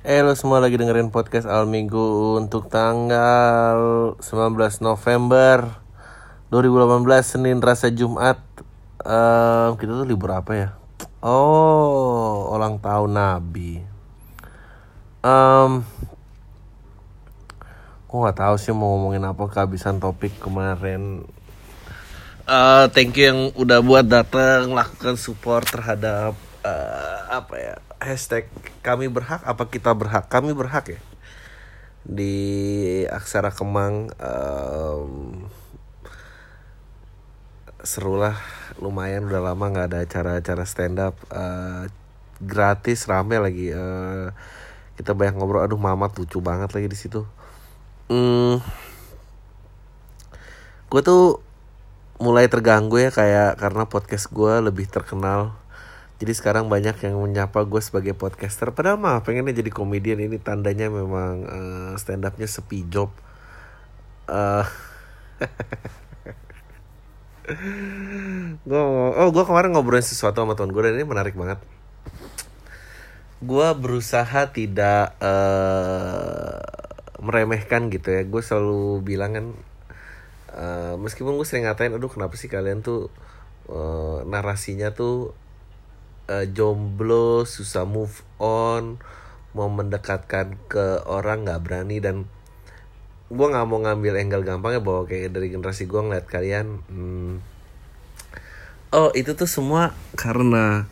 Eh lo semua lagi dengerin podcast Al Minggu untuk tanggal 19 November 2018 Senin rasa Jumat. Ehm, Kita tuh libur apa ya? Oh, ulang tahun Nabi. Um, Gue gak tahu sih mau ngomongin apa kehabisan topik kemarin. Eh, Thank you yang udah buat datang lakukan support terhadap eh, apa ya hashtag kami berhak apa kita berhak? Kami berhak ya? Di aksara Kemang em, seru lah lumayan udah lama nggak ada acara-acara stand up eh, gratis rame lagi eh, kita banyak ngobrol aduh mamat lucu banget lagi di situ. Hmm, gue tuh mulai terganggu ya kayak karena podcast gue lebih terkenal jadi sekarang banyak yang menyapa gue sebagai podcaster. Padahal mah pengennya jadi komedian. Ini tandanya memang eh, stand upnya sepi job. Eh, gue oh gue kemarin ngobrolin sesuatu sama teman gue dan ini menarik banget. Gue berusaha tidak eh, meremehkan gitu ya. Gue selalu bilang kan eh, meskipun gue sering ngatain aduh kenapa sih kalian tuh eh, narasinya tuh eh, jomblo susah move on mau mendekatkan ke orang nggak berani dan gue nggak mau ngambil angle gampangnya bahwa kayak dari generasi gue ngeliat kalian hmm, oh itu tuh semua karena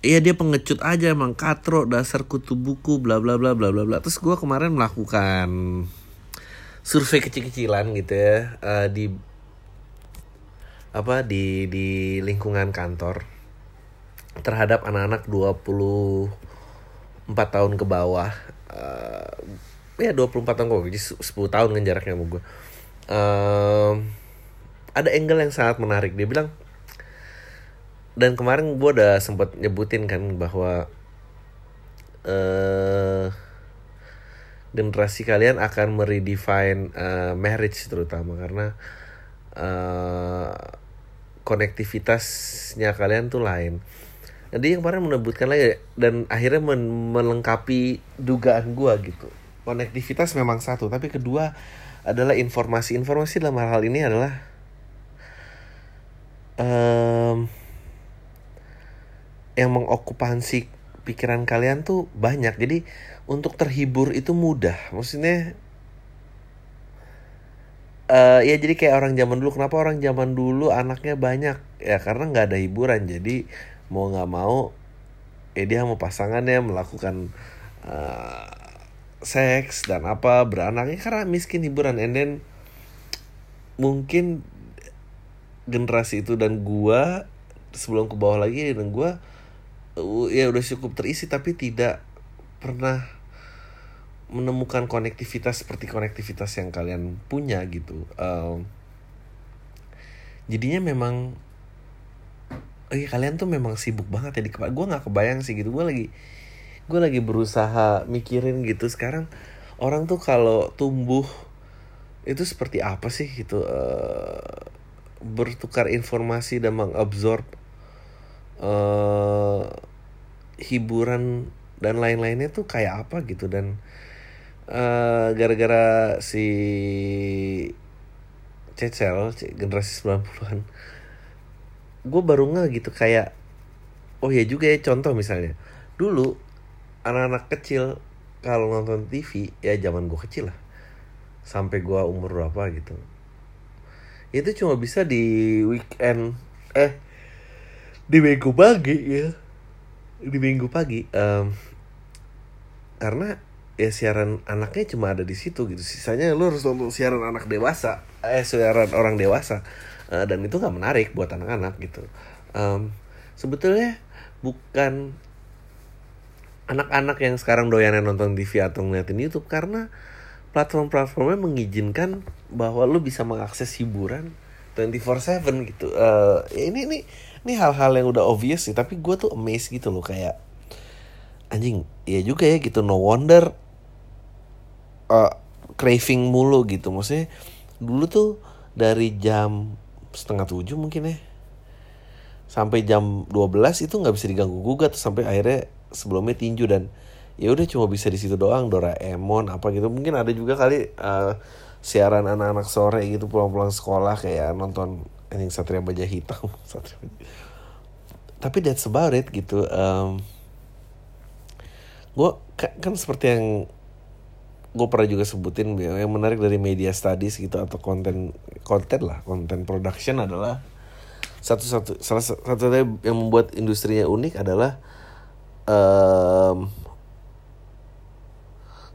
Iya dia pengecut aja emang katro dasar kutu buku bla bla bla bla bla bla. Terus gue kemarin melakukan survei kecil-kecilan gitu ya eh, di apa di di lingkungan kantor terhadap anak-anak 24 tahun ke bawah. Eh, ya 24 tahun ke bawah. Jadi 10 tahun kan jaraknya sama gue Em, ada angle yang sangat menarik. Dia bilang dan kemarin gue udah sempat nyebutin kan bahwa eh generasi kalian akan meredefine eh, marriage terutama karena eh konektivitasnya kalian tuh lain. Jadi yang kemarin menyebutkan lagi dan akhirnya men- melengkapi dugaan gua gitu. Konektivitas memang satu, tapi kedua adalah informasi. Informasi dalam hal, hal ini adalah em, yang mengokupansi pikiran kalian tuh banyak. Jadi untuk terhibur itu mudah. Maksudnya eh ya jadi kayak orang zaman dulu. Kenapa orang zaman dulu anaknya banyak? Ya karena nggak ada hiburan. Jadi mau nggak mau, eh dia mau pasangannya melakukan eh, seks dan apa beranaknya karena miskin hiburan. And then mungkin generasi itu dan gua sebelum ke bawah lagi dan gua uh, ya udah cukup terisi tapi tidak pernah menemukan konektivitas seperti konektivitas yang kalian punya gitu. Um, jadinya memang oh iya kalian tuh memang sibuk banget ya di kepala. Gue nggak kebayang sih gitu. Gue lagi gue lagi berusaha mikirin gitu sekarang orang tuh kalau tumbuh itu seperti apa sih gitu eh, bertukar informasi dan mengabsorb eh hiburan dan lain-lainnya tuh kayak apa gitu dan eh, gara-gara si Cecel generasi 90-an gue baru nge gitu kayak oh ya juga ya contoh misalnya. Dulu anak-anak kecil kalau nonton TV ya zaman gue kecil lah. Sampai gue umur berapa gitu. Itu cuma bisa di weekend eh di minggu pagi ya. Di minggu pagi em, karena ya siaran anaknya cuma ada di situ gitu. Sisanya lu harus nonton siaran anak dewasa eh siaran orang dewasa Eh, dan itu nggak menarik buat anak-anak gitu Em, sebetulnya bukan anak-anak yang sekarang doyannya nonton TV atau ngeliatin YouTube karena platform-platformnya mengizinkan bahwa lu bisa mengakses hiburan 24/7 gitu. Eh ini ini ini hal-hal yang udah obvious sih, tapi gue tuh amazed gitu loh kayak anjing, ya juga ya gitu. No wonder eh, craving mulu gitu. Maksudnya dulu tuh dari jam setengah tujuh mungkin ya. Sampai jam 12 itu nggak bisa diganggu gugat sampai akhirnya sebelumnya tinju dan ya udah cuma bisa di situ doang Doraemon apa gitu. Mungkin ada juga kali uh, siaran anak-anak sore gitu pulang-pulang sekolah kayak nonton ini Satria Baja Hitam tapi that's about it gitu um, gue kan seperti yang gue pernah juga sebutin yang menarik dari media studies gitu atau konten konten lah konten production adalah satu satu salah satu yang membuat industrinya unik adalah um,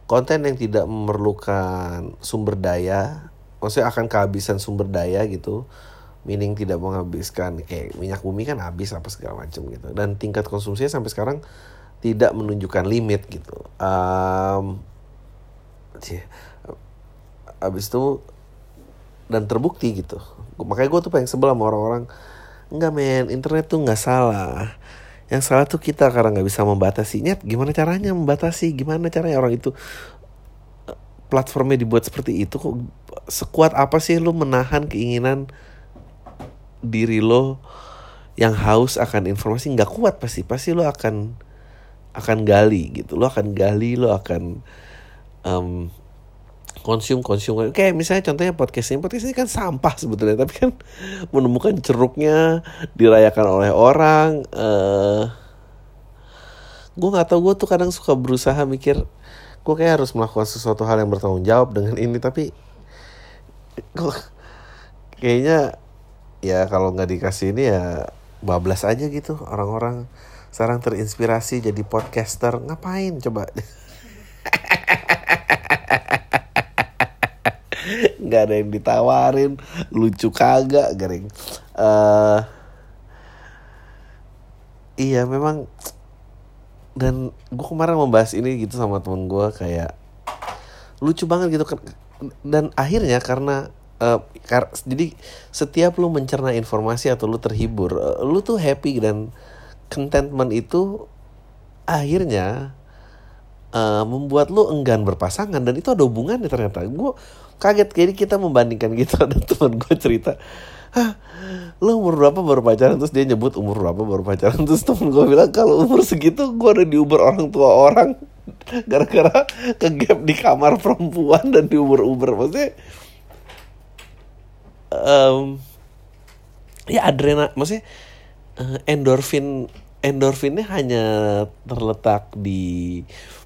konten yang tidak memerlukan sumber daya maksudnya akan kehabisan sumber daya gitu meaning tidak menghabiskan kayak minyak bumi kan habis apa segala macam gitu. Dan tingkat konsumsinya sampai sekarang tidak menunjukkan limit gitu. Um, abis itu dan terbukti gitu. Makanya gue tuh pengen sebel sama orang-orang enggak men internet tuh nggak salah. Yang salah tuh kita karena nggak bisa membatasinya gimana caranya membatasi? Gimana caranya orang itu platformnya dibuat seperti itu? Kok sekuat apa sih lu menahan keinginan diri lo yang haus akan informasi? Nggak kuat pasti. Pasti lo akan akan gali gitu. Lo akan gali lo akan um, konsum konsum. Kayak misalnya contohnya podcast ini. Podcast ini kan sampah sebetulnya. Tapi kan menemukan ceruknya dirayakan oleh orang. Uh, gue nggak tau gue tuh kadang suka berusaha mikir gue kayak harus melakukan sesuatu hal yang bertanggung jawab dengan ini. Tapi gue kayaknya ya kalau nggak dikasih ini ya bablas aja gitu orang-orang. Sekarang terinspirasi jadi podcaster. Ngapain coba nggak ada yang ditawarin. Lucu kagak garing uh, iya memang. Dan gue kemarin membahas ini gitu sama temen gue kayak lucu banget gitu. Dan akhirnya karena uh, kar jadi setiap lu mencerna informasi atau lu terhibur uh, lu tuh happy dan contentment itu akhirnya uh, membuat lu enggan berpasangan dan itu ada hubungannya ternyata. Gue kaget jadi kita membandingkan gitu. Ada teman gue cerita lo umur berapa baru pacaran? Terus dia nyebut umur berapa baru pacaran. Terus temen gue bilang kalau umur segitu gue udah diuber orang tua orang gara-gara kegap di kamar perempuan dan diuber uber maksudnya um, ya adrenal maksudnya uh, endorfin endorfinnya hanya terletak di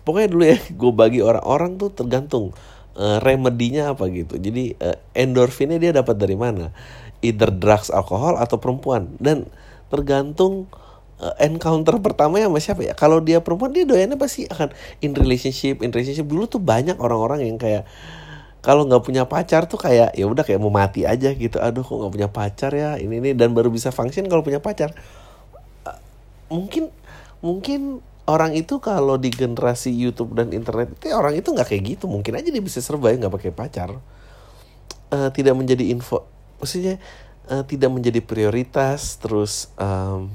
pokoknya dulu ya gue bagi orang-orang tuh tergantung uh, remedinya apa gitu. Jadi uh, endorfinnya dia dapat dari mana? Either drugs alkohol atau perempuan. Dan tergantung uh, encounter pertama sama siapa ya. Kalau dia perempuan dia doyannya pasti akan in relationship in relationship. Dulu tuh banyak orang-orang yang kayak kalau nggak punya pacar tuh kayak ya udah kayak mau mati aja gitu. Aduh kok nggak punya pacar ya? Ini ini dan baru bisa function kalau punya pacar. Mungkin mungkin orang itu kalau di generasi YouTube dan internet itu orang itu nggak kayak gitu. Mungkin aja dia bisa survive nggak pakai pacar. Uh, tidak menjadi info maksudnya uh, tidak menjadi prioritas terus um,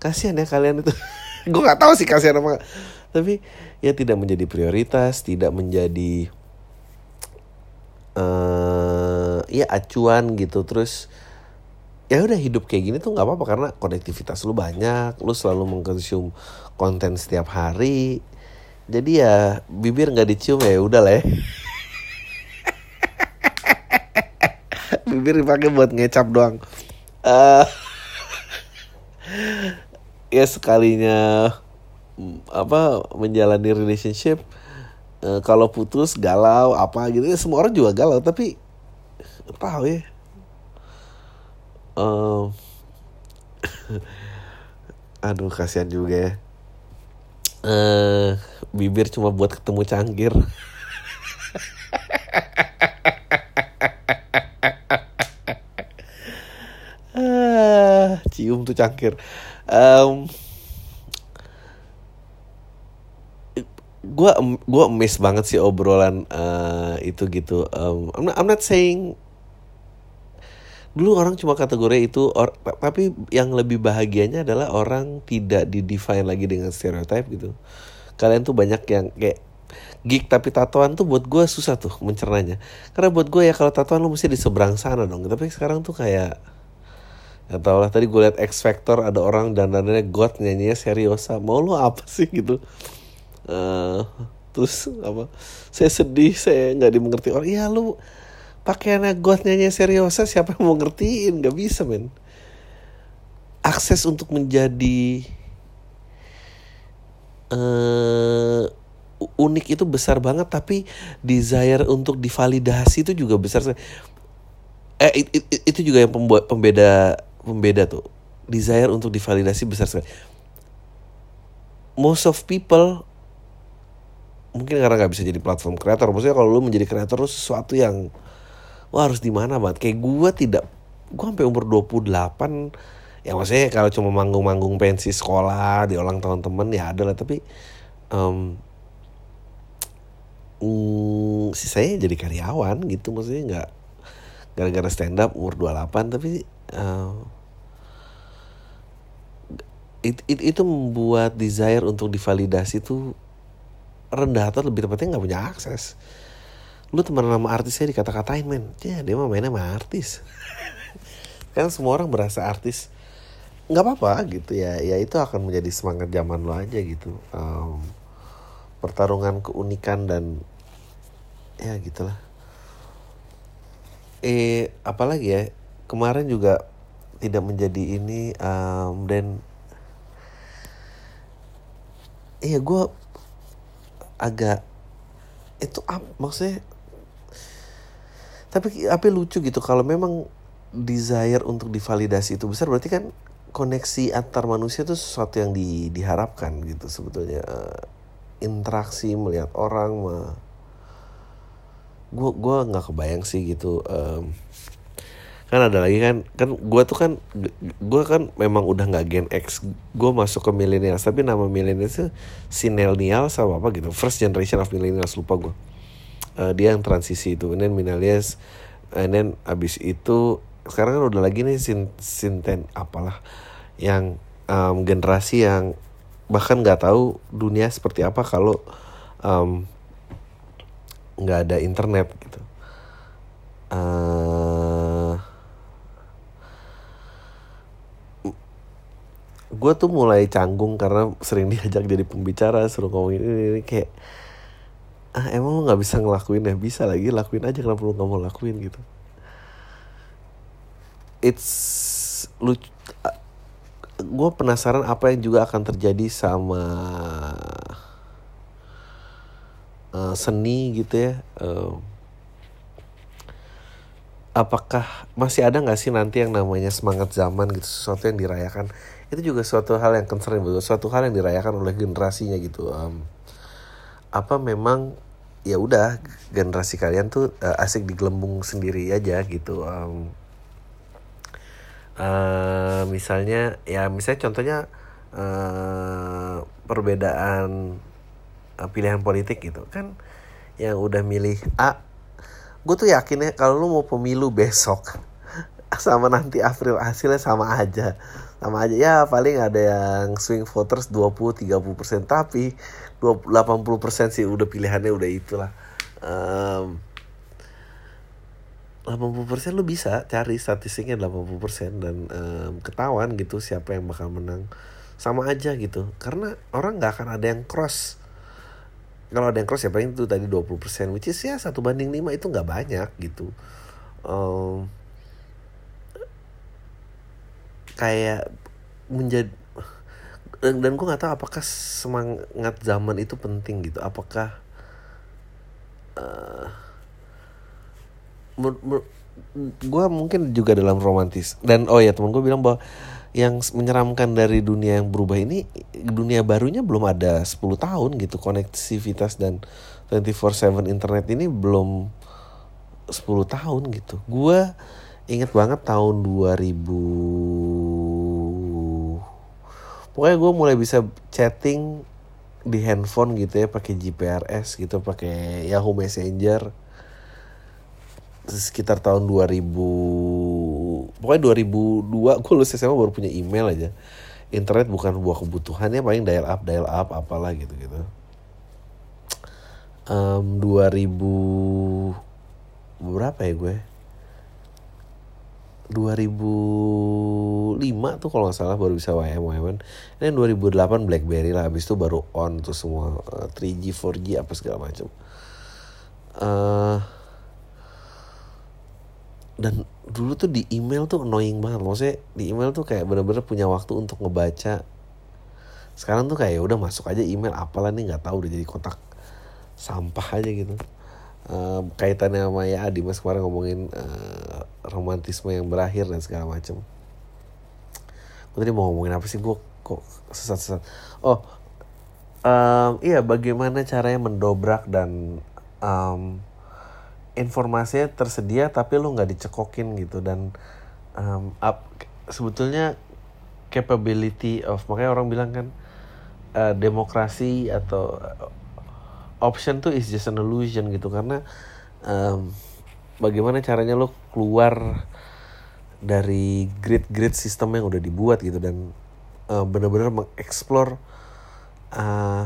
kasihan ya kalian itu. Gue nggak tahu sih kasihan apa tapi ya tidak menjadi prioritas tidak menjadi uh, ya acuan gitu. Terus ya udah hidup kayak gini tuh nggak apa-apa karena konektivitas lu banyak lu selalu mengkonsum konten setiap hari. Jadi ya bibir nggak dicium ya udah lah ya. bibir dipakai buat ngecap doang. Uh, ya sekalinya apa menjalani relationship uh, kalau putus galau apa gitu. Ya semua orang juga galau tapi tahu ya. Um, aduh kasihan juga ya uh, bibir cuma buat ketemu cangkir. Uh, cium tuh cangkir. Um, gue gue miss banget sih obrolan uh, itu gitu. Um, I'm not, I'm not saying dulu orang cuma kategori itu or, tapi yang lebih bahagianya adalah orang tidak didefine lagi dengan stereotip gitu. Kalian tuh banyak yang kayak geek tapi tatoan tuh buat gue susah tuh mencernanya. Karena buat gue ya kalau tatoan lu mesti di seberang sana dong. Tapi sekarang tuh kayak ya tau lah tadi gue liat X Factor ada orang dan dandannya God nyanyinya seriosa. Mau lu apa sih gitu? Uh, terus apa? Saya sedih saya nggak dimengerti orang. Ya lu pakaiannya got nyanyi seriosa siapa yang mau ngertiin? Nggak bisa men. Akses untuk menjadi uh, unik itu besar banget tapi desire untuk divalidasi itu juga besar. Eh it, it, itu juga yang pembuat pembeda pembeda tuh. Desire untuk divalidasi besar sekali. Most of people mungkin karena nggak bisa jadi platform kreator maksudnya kalau lu menjadi kreator lu sesuatu yang wah harus di mana banget kayak gue tidak gue sampai umur 28 ya maksudnya kalau cuma manggung-manggung pensi sekolah di ulang tahun temen ya ada lah. Tapi um, mm, saya jadi karyawan gitu maksudnya nggak gara-gara stand up umur 28 tapi uh, it, it, itu membuat desire untuk divalidasi tuh rendah atau lebih tepatnya nggak punya akses lu teman nama artisnya dikata-katain men. Ya dia mah mainnya sama artis. Kan semua orang berasa artis. Nggak apa-apa gitu ya. Ya itu akan menjadi semangat zaman lo aja gitu. Um, pertarungan keunikan dan ya gitulah. Eh apalagi ya kemarin juga tidak menjadi ini um, dan iya gue agak itu apa maksudnya tapi apa lucu gitu kalau memang desire untuk divalidasi itu besar berarti kan koneksi antar manusia itu sesuatu yang di, diharapkan gitu sebetulnya. Uh, interaksi melihat orang mah gue gua nggak kebayang sih gitu um, kan ada lagi kan kan gue tuh kan gue kan memang udah nggak gen X gue masuk ke milenial tapi nama milenial itu sinelnial sama apa gitu first generation of millennials lupa gue uh, dia yang transisi itu. And then millennials and then abis itu sekarang kan udah lagi nih sin sinten apalah yang um, generasi yang bahkan nggak tahu dunia seperti apa kalau nggak um, ada internet gitu. Uh, gue tuh mulai canggung karena sering diajak jadi pembicara suruh ngomongin ini, ini kayak ah emang lu nggak bisa ngelakuin ya? Bisa lagi lakuin aja kenapa lu nggak mau lakuin gitu. It's lucu gue penasaran apa yang juga akan terjadi sama uh, seni gitu ya uh, apakah masih ada nggak sih nanti yang namanya semangat zaman gitu sesuatu yang dirayakan? Itu juga suatu hal yang concern suatu hal yang dirayakan oleh generasinya gitu um, apa memang ya udah generasi kalian tuh uh, asik digelembung sendiri aja gitu um, uh, misalnya ya misalnya contohnya uh, perbedaan uh, pilihan politik gitu. Kan yang udah milih A gue tuh yakin ya kalau lu mau pemilu besok sama nanti April hasilnya sama aja. Sama aja ya paling ada yang swing voters 20-30% tapi 20, 80% sih udah pilihannya udah itulah. Um, 80% lu bisa cari statistiknya 80% dan um, ketahuan gitu siapa yang bakal menang. Sama aja gitu karena orang nggak akan ada yang cross. Kalau ada yang cross ya paling itu tadi 20% which is ya satu banding 5 itu nggak banyak gitu. Um, kayak menjadi dan gue nggak tahu apakah semangat zaman itu penting gitu. Apakah uh, gue mungkin juga dalam romantis. Dan oh ya teman gue bilang bahwa yang menyeramkan dari dunia yang berubah ini dunia barunya belum ada 10 tahun gitu. Konektivitas dan 24/7 internet ini belum 10 tahun gitu. Gue inget banget tahun 2000 pokoknya gue mulai bisa chatting di handphone gitu ya pakai GPRS gitu pakai Yahoo Messenger. Sekitar tahun 2000 pokoknya 2002 gue lulus SMA baru punya email aja. Internet bukan buah kebutuhan ya paling dial up dial up apalah gitu gitu um, 2000 berapa ya gue 2005 tuh kalau nggak salah baru bisa WM WM ini 2008 BlackBerry lah habis itu baru on tuh semua uh, 3G 4G apa segala macam uh, dan dulu tuh di email tuh annoying banget. Maksudnya di email tuh kayak bener-bener punya waktu untuk ngebaca. Sekarang tuh kayak ya udah masuk aja email apalah nih nggak tahu udah jadi kotak sampah aja gitu uh, kaitannya sama ya Dimas kemarin ngomongin uh, romantisme yang berakhir dan segala macam. Gue tadi mau ngomongin apa sih gue kok sesat-sesat. Oh, um, iya bagaimana caranya mendobrak dan um, informasinya tersedia tapi lo nggak dicekokin gitu dan um, up, sebetulnya capability of makanya orang bilang kan uh, demokrasi atau option tuh is just an illusion gitu. Karena um, bagaimana caranya lo keluar dari grid-grid sistem yang udah dibuat gitu dan uh, benar-benar mengeksplor uh,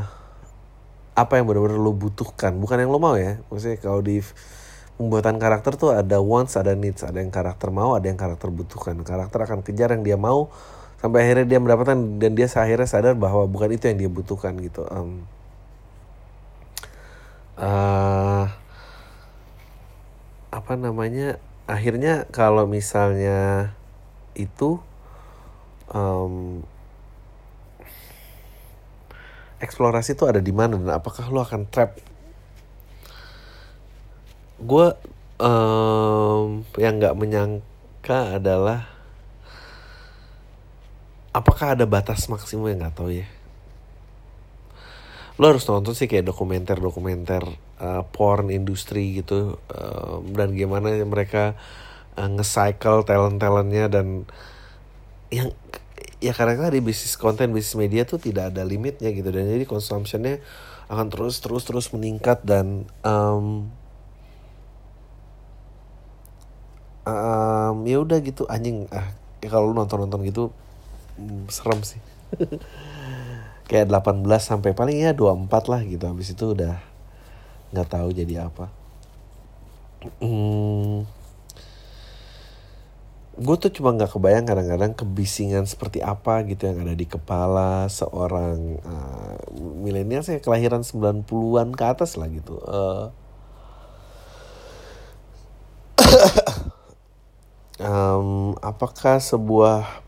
apa yang benar-benar lo butuhkan. Bukan yang lo mau ya. Maksudnya kalau di pembuatan karakter tuh ada wants ada needs. Ada yang karakter mau ada yang karakter butuhkan. Karakter akan kejar yang dia mau sampai akhirnya dia mendapatkan dan dia akhirnya sadar bahwa bukan itu yang dia butuhkan gitu. Um, uh, apa namanya? Akhirnya kalau misalnya itu um, eksplorasi itu ada di mana dan apakah lo akan trap? Gue um, yang nggak menyangka adalah apakah ada batas maksimum yang nggak tahu ya lo harus nonton sih kayak dokumenter-dokumenter uh, porn industri gitu uh, dan gimana mereka uh, nge-cycle talent-talentnya dan yang ya karena di bisnis konten bisnis media tuh tidak ada limitnya gitu dan jadi consumptionnya akan terus terus terus meningkat dan um, um, ya udah gitu anjing. Ah ya kalau lu nonton nonton gitu mm, serem sih kayak 18 sampai paling ya 24 lah gitu. Habis itu udah nggak tahu jadi apa. Hmm, gue tuh cuma nggak kebayang kadang-kadang kebisingan seperti apa gitu yang ada di kepala seorang uh, milenial saya kelahiran 90-an ke atas lah gitu. Uh, um, apakah sebuah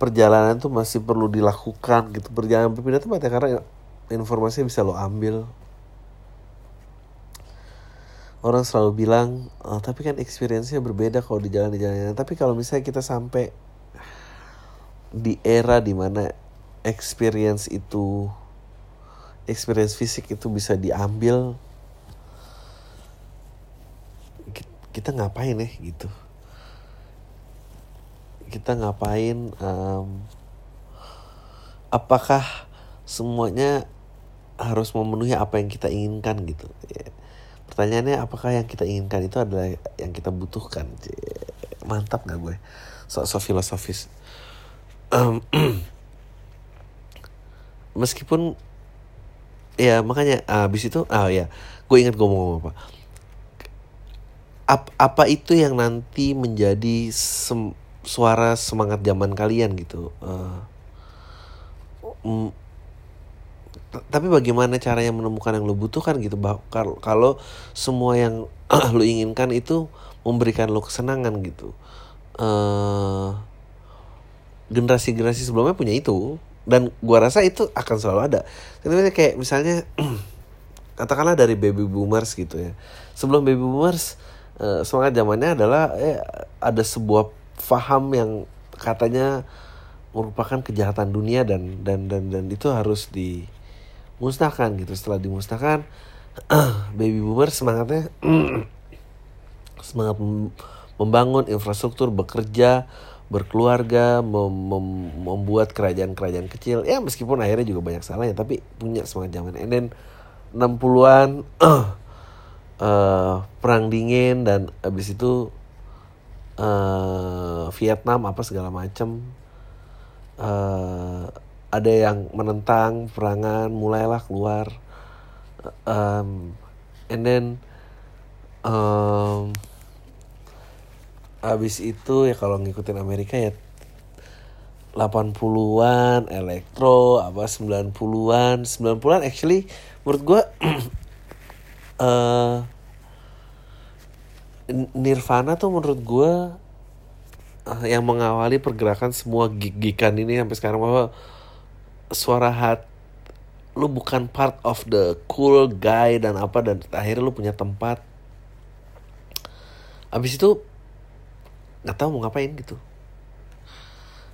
perjalanan tuh masih perlu dilakukan gitu. Perjalanan berpindah tempat ya karena informasinya bisa lo ambil. Orang selalu bilang oh, tapi kan experience-nya berbeda kalau di jalan di jalan tapi kalau misalnya kita sampai di era di mana experience itu experience fisik itu bisa diambil kita ngapain ya gitu kita ngapain um, apakah semuanya harus memenuhi apa yang kita inginkan gitu? Ya. pertanyaannya apakah yang kita inginkan itu adalah yang kita butuhkan? Mantap nggak gue? So, so filosofis. Um, meskipun ya makanya abis itu ah ya gue ingat gue mau ngomong apa. Ap, apa itu yang nanti menjadi suara semangat zaman kalian gitu. Uh, mm, tapi bagaimana caranya menemukan yang lo butuhkan gitu? Kalau semua yang lo inginkan itu memberikan lo kesenangan gitu. Uh, generasi-generasi sebelumnya punya itu. Dan gua rasa itu akan selalu ada. Karena kayak misalnya katakanlah dari baby boomers gitu ya. Sebelum baby boomers uh, semangat zamannya adalah eh, ada sebuah faham yang katanya merupakan kejahatan dunia dan dan dan dan itu harus dimusnahkan gitu. Setelah dimusnahkan baby boomer semangatnya semangat membangun infrastruktur bekerja berkeluarga mem mem membuat kerajaan-kerajaan kecil. Ya meskipun akhirnya juga banyak salahnya tapi punya semangat zaman. And then 60-an uh, perang dingin dan habis itu uh, Vietnam apa segala macam uh, ada yang menentang perangan mulailah keluar um, and then um, Abis itu ya kalau ngikutin Amerika ya 80-an, elektro, apa 90-an. 90-an actually menurut gua eh Nirvana tuh menurut gua eh, yang mengawali pergerakan semua gig-gigan ini sampai sekarang bahwa suara hat lu bukan part of the cool guy dan apa dan akhirnya lu punya tempat. Abis itu nggak tahu mau ngapain gitu.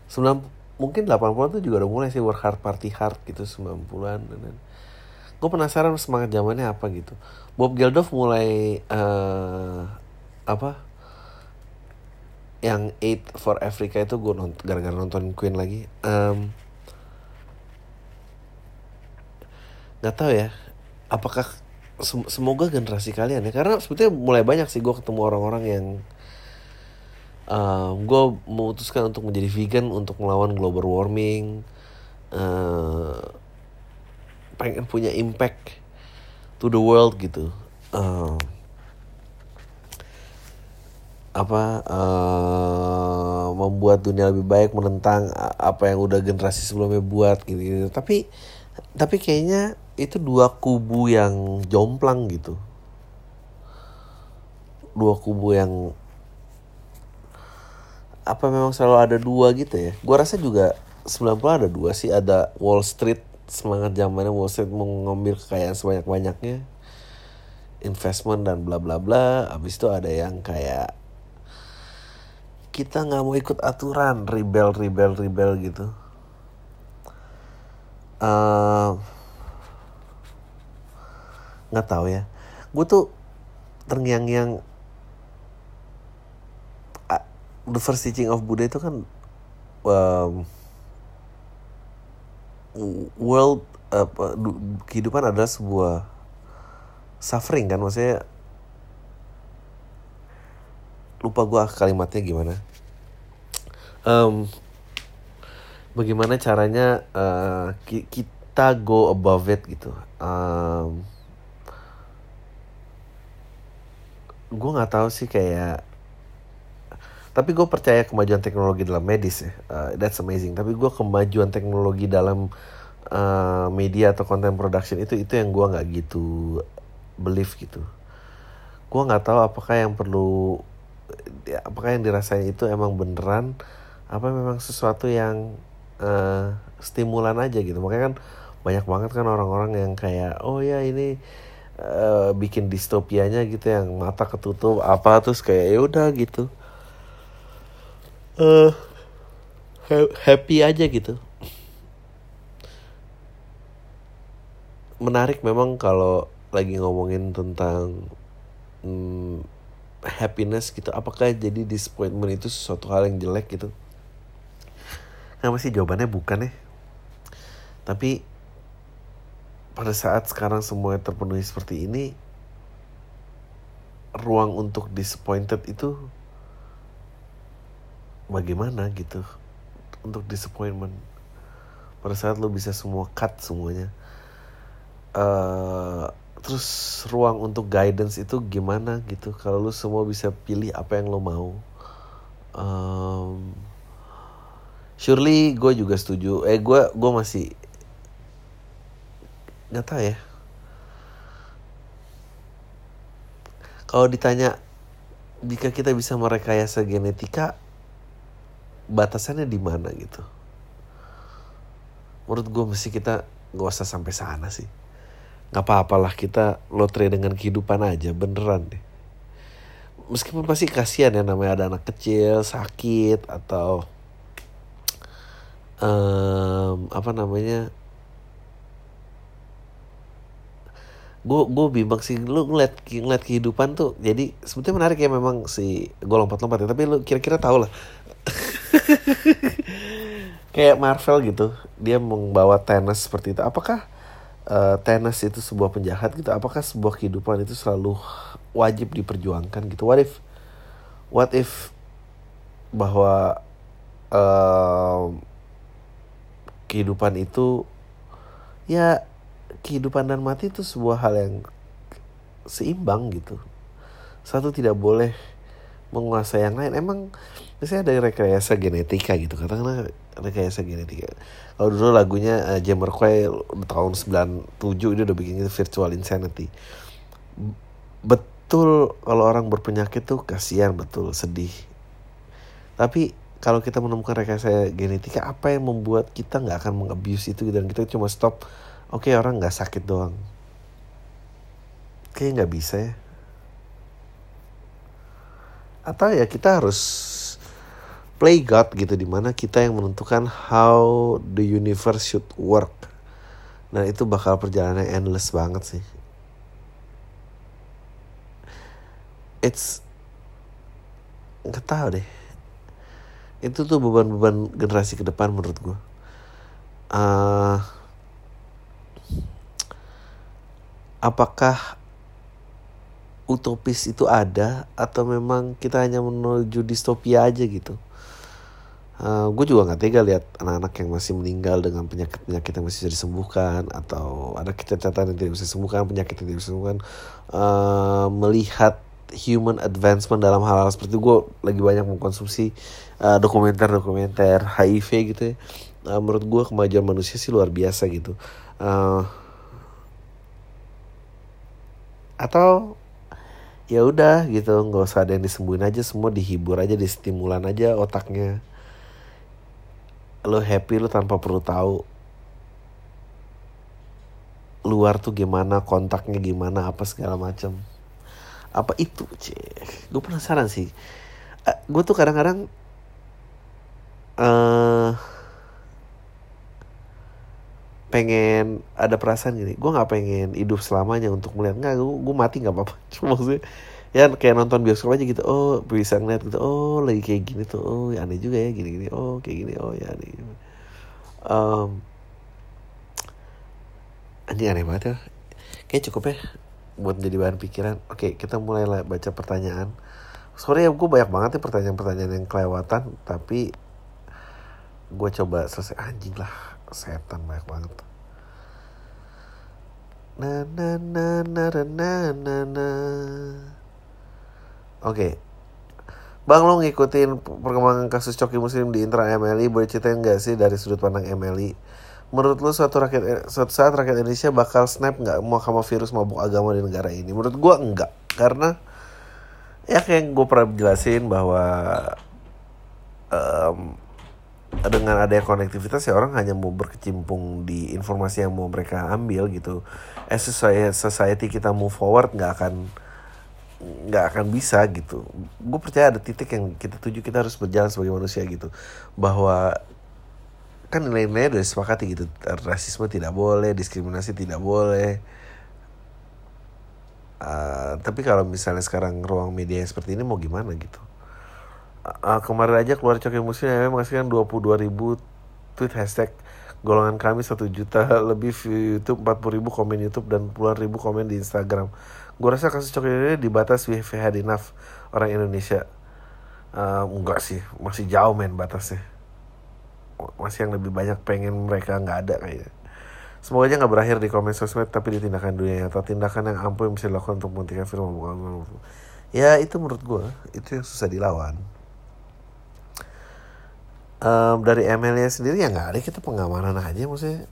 Sembilan mungkin 80-an tuh juga udah mulai sih work hard party hard gitu 90-an dan, dan. Gue penasaran semangat zamannya apa gitu. Bob Geldof mulai eh apa yang Eight for Africa itu gue nont gara-gara nonton Queen lagi Em, nggak tahu ya apakah sem- semoga generasi kalian ya karena sebetulnya mulai banyak sih gue ketemu orang-orang yang gue memutuskan untuk menjadi vegan untuk melawan global warming eh pengen punya impact to the world gitu Em, apa eh membuat dunia lebih baik menentang a- apa yang udah generasi sebelumnya buat gitu, gitu. tapi tapi kayaknya itu dua kubu yang jomplang gitu. Dua kubu yang apa memang selalu ada dua gitu ya. Gua rasa juga 90 ada dua sih. Ada Wall Street semangat zamannya Wall Street mau ngambil kekayaan sebanyak banyaknya investment dan bla bla bla. Habis itu ada yang kayak kita nggak mau ikut aturan rebel rebel rebel gitu. Eh nggak tahu ya. Gue tuh terngiang-ngiang ah, the first teaching of Buddha itu kan um, world du- kehidupan adalah sebuah suffering kan maksudnya lupa gua kalimatnya gimana. Em, bagaimana caranya eh, ki- kita go above it gitu. Em, gue nggak tahu sih kayak tapi gue percaya kemajuan teknologi dalam medis ya. Uh, that's amazing. Tapi gue kemajuan teknologi dalam uh, media atau content production itu itu yang gue nggak gitu believe gitu. Gue nggak tahu apakah yang perlu apakah yang dirasain itu emang beneran? Apa memang sesuatu yang uh, stimulan aja gitu? Makanya kan banyak banget kan orang-orang yang kayak oh ya ini eh, bikin distopianya gitu yang mata ketutup apa terus kayak ya udah gitu. Ha- happy aja gitu. Menarik memang kalau lagi ngomongin tentang hmm, happiness gitu. Apakah jadi disappointment itu sesuatu hal yang jelek gitu? Kenapa sih? Jawabannya bukan ya. Tapi pada saat sekarang semuanya terpenuhi seperti ini ruang untuk disappointed itu bagaimana gitu? Untuk disappointment. Pada saat lo bisa semua cut semuanya eh terus ruang untuk guidance itu gimana gitu? Kalau lo semua bisa pilih apa yang lo mau. Em, surely gue juga setuju. Eh gue gue masih nggak tahu ya. Kalau ditanya jika kita bisa merekayasa genetika batasannya di mana gitu? Menurut gue mesti kita gak usah sampai sana sih apa-apalah kita lotre dengan kehidupan aja beneran deh. Meskipun pasti kasihan ya namanya ada anak kecil sakit atau em, apa namanya? Gue gue bimbang sih lu ngeliat ngeliat kehidupan tuh jadi sebetulnya menarik ya memang si gue lompat-lompat ya tapi lu kira-kira tau lah. Kayak Marvel gitu dia membawa Thanos seperti itu. Apakah eh, Thanos itu sebuah penjahat gitu. Apakah sebuah kehidupan itu selalu wajib diperjuangkan gitu? What if what if bahwa em, kehidupan itu ya kehidupan dan mati itu sebuah hal yang seimbang gitu. Satu tidak boleh menguasai yang lain. Emang misalnya ada rekayasa genetika gitu katakanlah rekayasa genetika kalau dulu lagunya uh, Jamiroquai tahun 97 dia udah bikin itu virtual insanity. Betul kalau orang berpenyakit tuh kasihan betul sedih. Tapi kalau kita menemukan rekayasa genetika apa yang membuat kita nggak akan mengabuse itu? Dan kita cuma stop oke okay, orang nggak sakit doang. Kayak nggak bisa ya. Atau ya kita harus play God gitu di mana kita yang menentukan how the universe should work. Dan itu bakal perjalanan endless banget sih. It's nggak tahu deh. Itu tuh beban-beban generasi ke depan menurut gue uh, apakah utopis itu ada atau memang kita hanya menuju distopia aja gitu uh, gue juga nggak tega lihat anak-anak yang masih meninggal dengan penyakit-penyakit yang masih bisa disembuhkan atau ada catatan yang tidak bisa disembuhkan penyakit yang tidak bisa disembuhkan. Uh, melihat human advancement dalam hal-hal seperti itu gue lagi banyak mengkonsumsi uh, dokumenter-dokumenter HIV gitu ya. Uh, menurut gue kemajuan manusia sih luar biasa gitu. Uh, atau ya udah gitu nggak usah ada yang disembuhin aja semua dihibur aja distimulan aja otaknya lo happy lo tanpa perlu tahu luar tuh gimana kontaknya gimana apa segala macam apa itu cek gue penasaran sih. Uh, eh, gue tuh kadang-kadang uh, pengen ada perasaan gini. Gue nggak pengen hidup selamanya untuk melihat. Nggak gue, gue mati nggak apa-apa. Cuma maksudnya ya kayak nonton bioskop aja gitu. Oh bisa ngeliat gitu. Oh lagi kayak gini tuh. Oh ya aneh juga ya gini gini oh kayak gini. Oh ya aneh. Um, aneh aneh banget ya. Kayak cukup ya buat jadi bahan pikiran. Oke kita mulai baca pertanyaan. Sorry ya gue banyak banget ya pertanyaan-pertanyaan yang kelewatan tapi gue coba selesai. Anjing lah setan banyak banget. Na na na na na na na oke Bang lo ngikutin perkembangan kasus coki muslim di intra MLI boleh ceritain gak sih dari sudut pandang MLI Menurut lo suatu rakyat suatu saat rakyat Indonesia bakal snap nggak mau sama virus mabuk agama di negara ini? Menurut gue enggak karena ya kayak gue pernah jelasin bahwa um, dengan adanya konektivitas ya orang hanya mau berkecimpung di informasi yang mau mereka ambil gitu. As society kita move forward nggak akan nggak akan bisa gitu. Gue percaya ada titik yang kita tuju kita harus berjalan sebagai manusia gitu. Bahwa kan nilai-nilai udah disepakati gitu. Rasisme tidak boleh, diskriminasi tidak boleh. Uh, tapi kalau misalnya sekarang ruang media seperti ini mau gimana gitu uh, kemarin aja keluar coki muslim yang menghasilkan 22 ribu tweet hashtag golongan kami satu juta lebih view YouTube 40 ribu komen YouTube dan puluhan ribu komen di Instagram gue rasa kasus coki dibatas we had enough orang Indonesia. Uh, enggak sih masih jauh main batasnya. Masih yang lebih banyak pengen mereka nggak ada kayaknya. Semoga aja nggak berakhir di komen sosmed tapi di tindakan dunia atau tindakan yang ampuh yang bisa dilakukan untuk menghentikan film Ya itu menurut gue itu yang susah dilawan. Um, dari ML-nya sendiri ya nggak ada. Kita pengamanan aja maksudnya.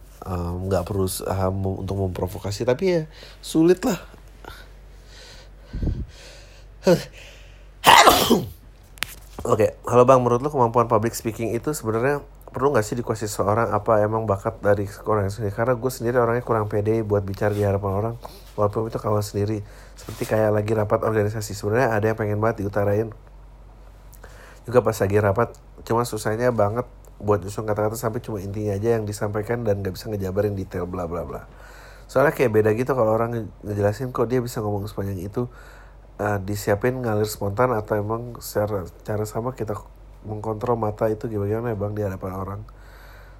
Nggak um, perlu um, untuk memprovokasi. Tapi ya sulit lah Oke, okay. halo bang, menurut lo kemampuan public speaking itu sebenarnya perlu nggak sih dikuasai seorang apa emang bakat dari orang sendiri? Karena gue sendiri orangnya kurang pede buat bicara di hadapan orang, walaupun itu kawan sendiri. Seperti kayak lagi rapat organisasi, sebenarnya ada yang pengen banget diutarain, juga pas lagi rapat cuma susahnya banget buat nyusun kata-kata sampai cuma intinya aja yang disampaikan dan gak bisa ngejabarin detail bla bla bla soalnya kayak beda gitu kalau orang ngejelasin kok dia bisa ngomong sepanjang itu uh, disiapin ngalir spontan atau emang secara cara sama kita mengkontrol mata itu gimana ya bang di hadapan orang.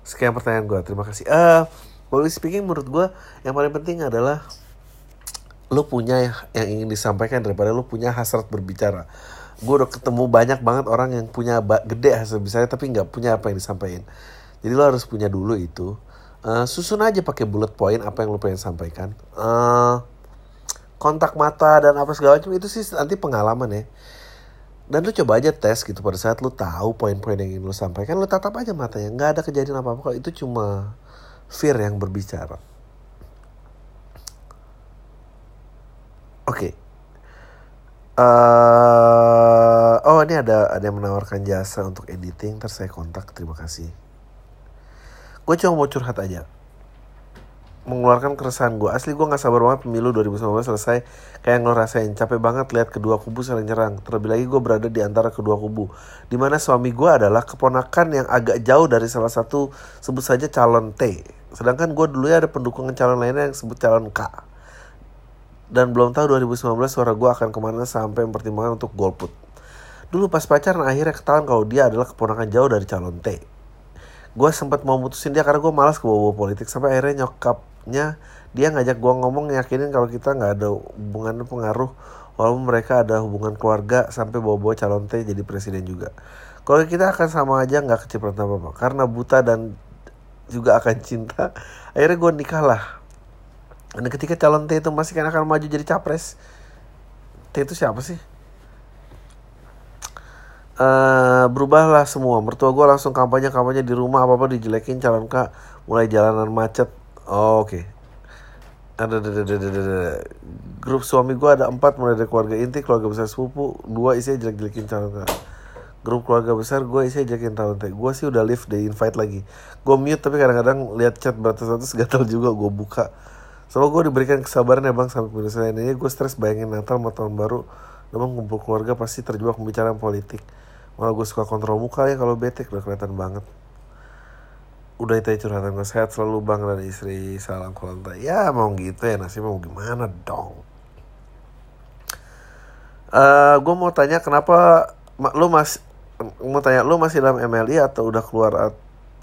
Sekian pertanyaan gue terima kasih. Uh, public speaking menurut gue yang paling penting adalah lo punya yang ingin disampaikan daripada lo punya hasrat berbicara. Gue udah ketemu banyak banget orang yang punya gede hasil bisanya tapi nggak punya apa yang disampaikan. Jadi lo harus punya dulu itu uh, susun aja pakai bullet point apa yang lo pengen sampaikan. Uh, kontak mata dan apa segala macam itu sih nanti pengalaman ya. Dan lu coba aja tes gitu pada saat lu tahu poin-poin yang ingin lu sampaikan lu tatap aja matanya. Nggak ada kejadian apa apa kalau itu cuma fear yang berbicara. Oke. Okay. uh, oh ini ada ada yang menawarkan jasa untuk editing terus saya kontak. Terima kasih gue cuma mau curhat aja. Mengeluarkan keresahan gue asli gue nggak sabar banget pemilu 2019 selesai. Kayak ngerasain capek banget lihat kedua kubu saling nyerang. Terlebih lagi gue berada di antara kedua kubu di mana suami gue adalah keponakan yang agak jauh dari salah satu sebut saja calon T. Sedangkan gue dulu ya ada pendukungan calon lainnya yang sebut calon K. Dan belum tahu 2019 suara gue akan ke mana sampai mempertimbangkan untuk golput. Dulu pas pacaran akhirnya ketahuan kalau dia adalah keponakan jauh dari calon T gue sempat mau mutusin dia karena gue malas ke bawah politik sampai akhirnya nyokap nya dia ngajak gua ngomong yakinin kalau kita nggak ada hubungan pengaruh walaupun mereka ada hubungan keluarga sampai bawa-bawa calon T jadi presiden juga. Kalau kita akan sama aja nggak kecipratan apa-apa karena buta dan juga akan cinta. Akhirnya gue nikah lah. Dan ketika calon T itu masih kan akan maju jadi capres. T itu siapa sih? Uh, berubahlah semua mertua gue langsung kampanye kampanye di rumah apa apa dijelekin calon kak mulai jalanan macet Oh, Oke. Okay. Ada, ada, ada, ada, Grup suami gue ada empat mulai dari keluarga inti, keluarga besar sepupu, dua isinya jelek-jelekin calon kak. Grup keluarga besar gue isinya jelekin tahun teh. Gue sih udah live di invite lagi. Gue mute tapi kadang-kadang lihat chat beratus-ratus gatal juga gue buka. Soalnya gue diberikan kesabaran ya bang sampai penyelesaian ini gue stres bayangin Natal mau tahun baru. Memang kumpul keluarga pasti terjebak pembicaraan politik. Malah gue suka kontrol muka ya kalau bete udah kelihatan banget. Udah itu curhatan gue sehat selalu bang dan istri salam kolonta ya mau gitu ya nasi mau gimana dong? Uh, eh, gue mau tanya kenapa lu mas mau tanya lu masih dalam MLI atau udah keluar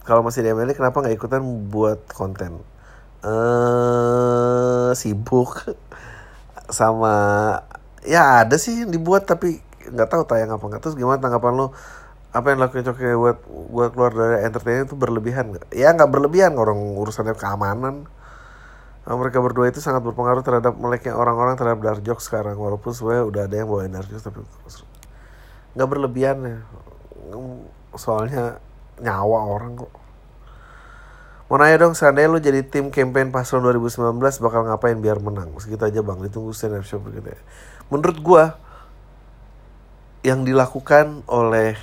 kalau masih di MLI kenapa nggak ikutan buat konten? Uh, sibuk. Sama ya ada sih yang dibuat tapi nggak tahu tayang apa nggak. Terus gimana tanggapan lu? Apa yang lakuin Coki buat buat keluar dari entertainment itu berlebihan nggak? Ya nggak berlebihan orang urusannya keamanan. Nah, mereka berdua itu sangat berpengaruh terhadap meleknya orang-orang terhadap dark jokes sekarang. Walaupun sebenarnya udah ada yang dark jokes tapi nggak berlebihan ya. Soalnya nyawa orang kok. Mau nanya dong seandainya lu jadi tim campaign paslon 2019 bakal ngapain biar menang? Segitu aja bang. Ditunggu stand up show gitu ya menurut gua yang dilakukan oleh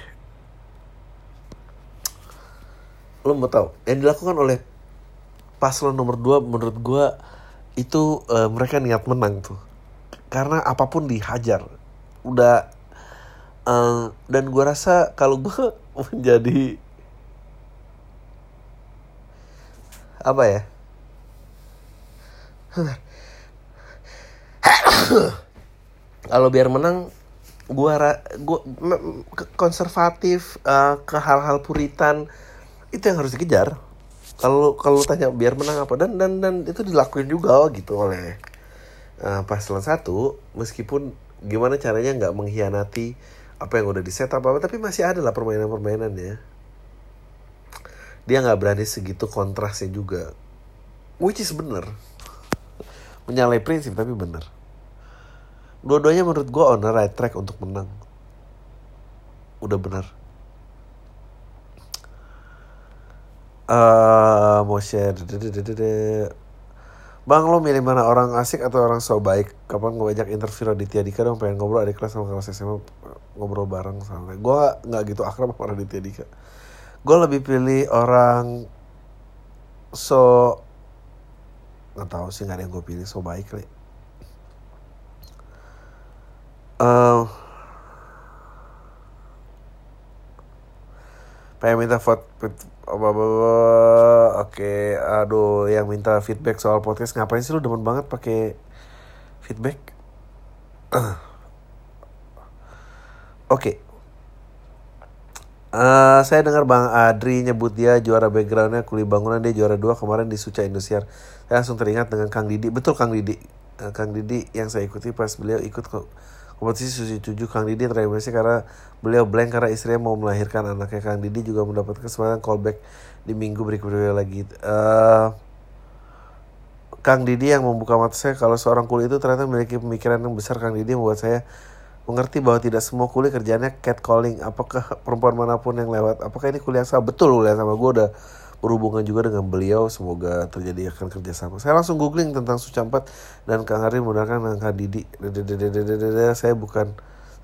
lo mau tahu? Yang dilakukan oleh paslon nomor 2 menurut gue itu uh, mereka niat menang tuh. Karena apa pun dihajar. Udah uh, dan gue rasa kalau gue menjadi apa ya? Kalau biar menang gua gua konservatif uh, ke hal-hal puritan itu yang harus dikejar. Kalau kalau tanya biar menang apa dan dan dan itu dilakuin juga gitu oleh uh, paslon satu. Meskipun gimana caranya nggak mengkhianati apa yang udah di setup apa tapi masih ada lah permainan permainannya dia nggak berani segitu kontrasnya juga. Which is bener. Menyalahi prinsip tapi bener dua-duanya menurut gue on the right track untuk menang udah bener uh, mau share Bang lo milih mana orang asik atau orang so baik? Kapan gue ajak interview Raditya Dika dong pengen ngobrol adik kelas sama kelas SMA ngobrol bareng santai. Gue nggak gitu akrab sama Raditya Dika. Gue lebih pilih orang so nggak tahu sih nggak ada yang gue pilih so baik kali. Uh, pengen minta vote Oke, aduh, yang minta feedback soal podcast ngapain sih lu demen banget pakai feedback? Oke. Uh, saya dengar Bang Adri nyebut dia juara backgroundnya kuli bangunan dia juara dua kemarin di Suca Indosiar. Saya langsung teringat dengan Kang Didi. Betul Kang Didi. Uh, Kang Didi yang saya ikuti pas beliau ikut kok kompetisi Susi 7 Kang Didi tereliminasi karena beliau blank karena istrinya mau melahirkan anaknya Kang Didi juga mendapat kesempatan callback di minggu berikutnya lagi uh, Kang Didi yang membuka mata saya kalau seorang kulit itu ternyata memiliki pemikiran yang besar Kang Didi membuat saya mengerti bahwa tidak semua kuliah kerjanya catcalling. Apakah perempuan mana pun yang lewat, apakah ini kuliah sama? Betul kuliah sama gue udah berhubungan juga dengan beliau. Semoga terjadi akan kerjasama. Saya langsung googling tentang Sucampat dan Kang Hari menggunakan Kang Didi. Saya bukan,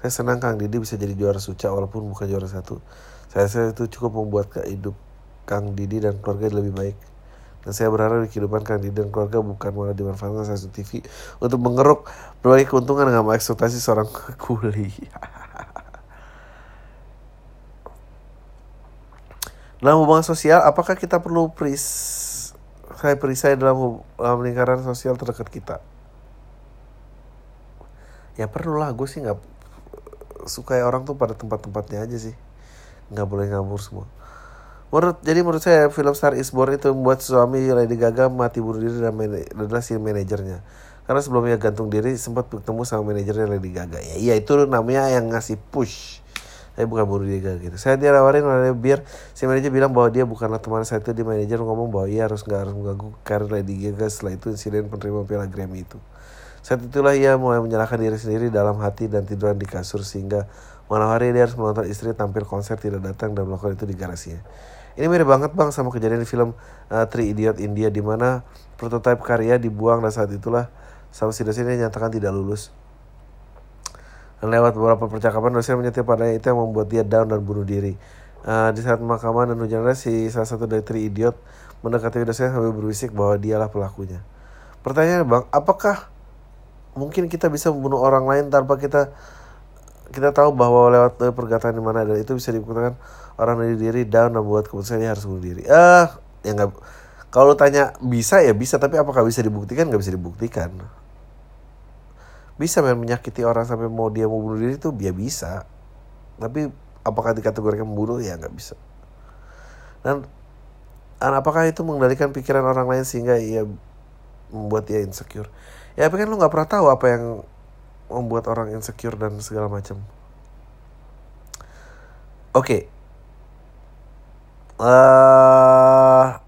saya senang Kang Didi bisa jadi juara Suca walaupun bukan juara satu. Saya rasa itu cukup membuat hidup Kang Didi dan keluarga lebih baik. Dan saya berharap di kehidupan Kang Didi dan keluarga bukan malah dimanfaatkan stasiun TV untuk mengeruk berbagai keuntungan dengan mengeksploitasi seorang kuli. Dalam hubungan sosial, apakah kita perlu pris saya perisai dalam, dalam lingkaran sosial terdekat kita? Ya perlu lah, gue sih nggak suka orang tuh pada tempat-tempatnya aja sih, nggak boleh ngabur semua. Menurut jadi menurut saya film Star Is Born itu membuat suami Lady Gaga mati bunuh diri dan adalah si manajernya. Karena sebelumnya gantung diri sempat bertemu sama manajernya Lady Gaga. Ya iya itu namanya yang ngasih push. Saya bukan diri gitu. Saya dia nawarin oleh biar si manajer bilang bahwa dia bukanlah teman saya itu. Di manajer ngomong bahwa ia harus nggak harus mengganggu karir Lady Gaga setelah itu insiden penerima piala Grammy itu. Saat itulah ia mulai menyalahkan diri sendiri dalam hati dan tiduran di kasur sehingga malam hari dia harus menonton istri tampil konser tidak datang dan melakukan itu di garasinya. Ini mirip banget bang sama kejadian di film uh, Three Idiot India di mana prototipe karya dibuang dan saat itulah sama si dosen nyatakan tidak lulus. Dan lewat beberapa percakapan dosen menyetir pada itu yang membuat dia down dan bunuh diri. Uh, di saat pemakaman dan hujan si salah satu dari Three Idiot mendekati dosen sambil berbisik bahwa dialah pelakunya. Pertanyaan bang, apakah mungkin kita bisa membunuh orang lain tanpa kita kita tahu bahwa lewat perkataan di mana dan itu bisa dibuktikan orang dari diri down dan buat keputusan dia harus bunuh diri. Ah, uh, ya nggak. Kalau tanya bisa ya bisa, tapi apakah bisa dibuktikan? Nggak bisa dibuktikan. Bisa memang menyakiti orang sampai mau dia mau bunuh diri itu dia bisa. Tapi apakah dikategorikan membunuh ya nggak bisa. Dan, apakah itu mengendalikan pikiran orang lain sehingga ia membuat dia insecure? Ya tapi kan lu nggak pernah tahu apa yang membuat orang insecure dan segala macam. Oke, okay. uh,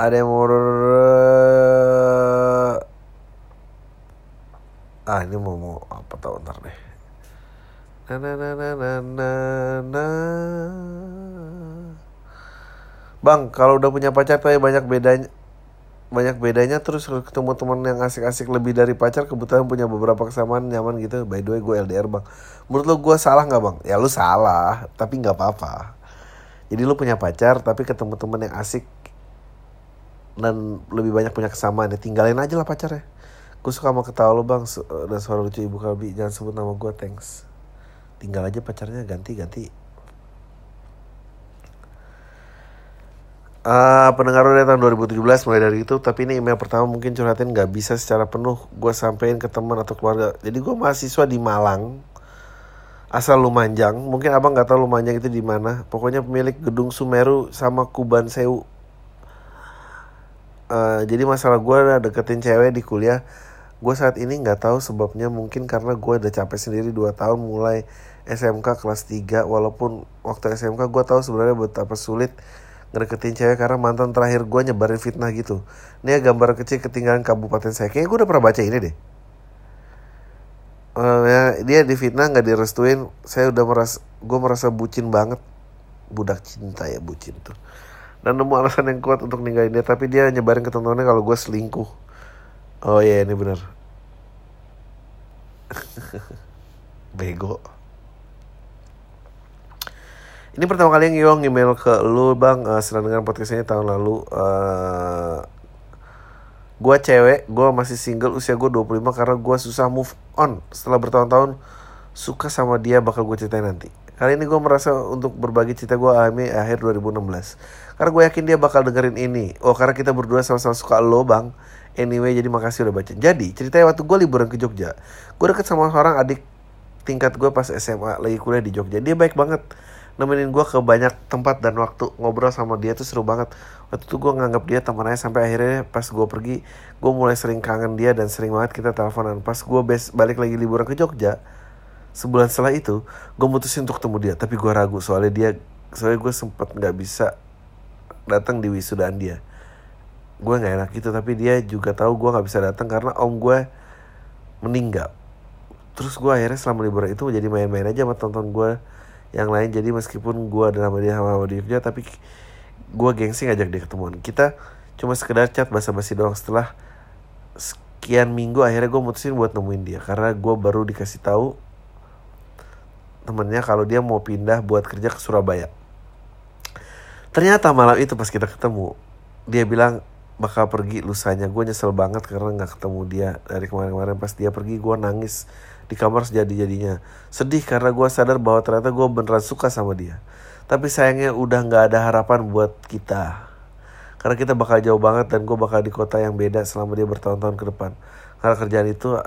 ada yang mau ah ini mau mau apa tau ntar deh. Na na na na na na na bang kalau udah punya pacar kayak banyak bedanya banyak bedanya terus ketemu teman yang asik-asik lebih dari pacar kebetulan punya beberapa kesamaan nyaman gitu. By the way gue LDR bang. Menurut lo gue salah nggak bang? Ya lo salah tapi nggak apa-apa. Jadi lo punya pacar tapi ketemu teman yang asik dan lebih banyak punya kesamaan ya tinggalin aja lah pacarnya gue suka mau ketawa lo bang. Dan suara lucu ibu kalbi. Jangan sebut nama gue thanks. Tinggal aja pacarnya ganti ganti. Uh, pendengar dari tahun 2017 mulai dari itu tapi ini email pertama mungkin curhatin nggak bisa secara penuh. Gue sampein ke teman atau keluarga. Jadi gue mahasiswa di Malang asal Lumajang mungkin abang nggak tahu Lumajang itu di mana. Pokoknya pemilik gedung Sumeru sama Kuban Sewu. Uh, jadi masalah gue deketin cewek di kuliah gue saat ini nggak tahu sebabnya mungkin karena gue udah capek sendiri 2 tahun mulai SMK kelas 3 walaupun waktu SMK gue tahu sebenarnya betapa sulit ngedeketin cewek karena mantan terakhir gue nyebarin fitnah gitu. Ini ya gambar kecil ketinggalan kabupaten saya. Kayaknya gue udah pernah baca ini deh. Uh, ya, dia di fitnah nggak direstuin. Saya udah merasa, gue merasa bucin banget. Budak cinta ya bucin tuh. Dan nemu alasan yang kuat untuk ninggalin dia. Tapi dia nyebarin ke kalau gue selingkuh. Oh iya ini bener. Bego. Ini pertama kali yang Yo email ke lu bang. Uh, Senang dengan podcast ini tahun lalu. Uh, Gue cewek, gue masih single usia gue 25 Karena gue susah move on. Setelah bertahun-tahun suka sama dia bakal gue ceritain nanti. Kali ini gue merasa untuk berbagi cerita gue alami akhir 2016 Karena gue yakin dia bakal dengerin ini. Oh karena kita berdua sama-sama suka lo bang Anyway jadi makasih udah baca. Jadi ceritanya waktu gue liburan ke Jogja Gue deket sama seorang adik tingkat gue pas SMA Lagi kuliah di Jogja. Dia baik banget nemenin gue ke banyak tempat dan waktu ngobrol sama dia tuh seru banget. Waktu itu gue nganggap dia teman sampai akhirnya pas gue pergi gue mulai sering kangen dia dan sering banget kita teleponan. Pas gue balik lagi liburan ke Jogja sebulan setelah itu gue mutusin untuk ketemu dia. Tapi gue ragu soalnya dia soalnya gue sempat nggak bisa datang di wisudaan dia gue nggak enak gitu tapi dia juga tahu gue nggak bisa datang karena om gue meninggal. Terus gue akhirnya selama liburan itu jadi main-main aja sama tonton gue yang lain. Jadi meskipun gue ada nama dia sama dia tapi gue gengsi ngajak dia ketemuan. Kita cuma sekedar chat basa-basi doang. Setelah sekian minggu akhirnya gue mutusin buat nemuin dia. Karena gue baru dikasih tahu temennya kalau dia mau pindah buat kerja ke Surabaya. Ternyata malam itu pas kita ketemu dia bilang bakal pergi lusanya. Gue nyesel banget karena nggak ketemu dia dari kemarin-kemarin. Pas dia pergi gue nangis di kamar sejadi-jadinya. Sedih karena gue sadar bahwa ternyata gue beneran suka sama dia. Tapi sayangnya udah nggak ada harapan buat kita. Karena kita bakal jauh banget dan gue bakal di kota yang beda selama dia bertahun-tahun ke depan. Karena kerjaan itu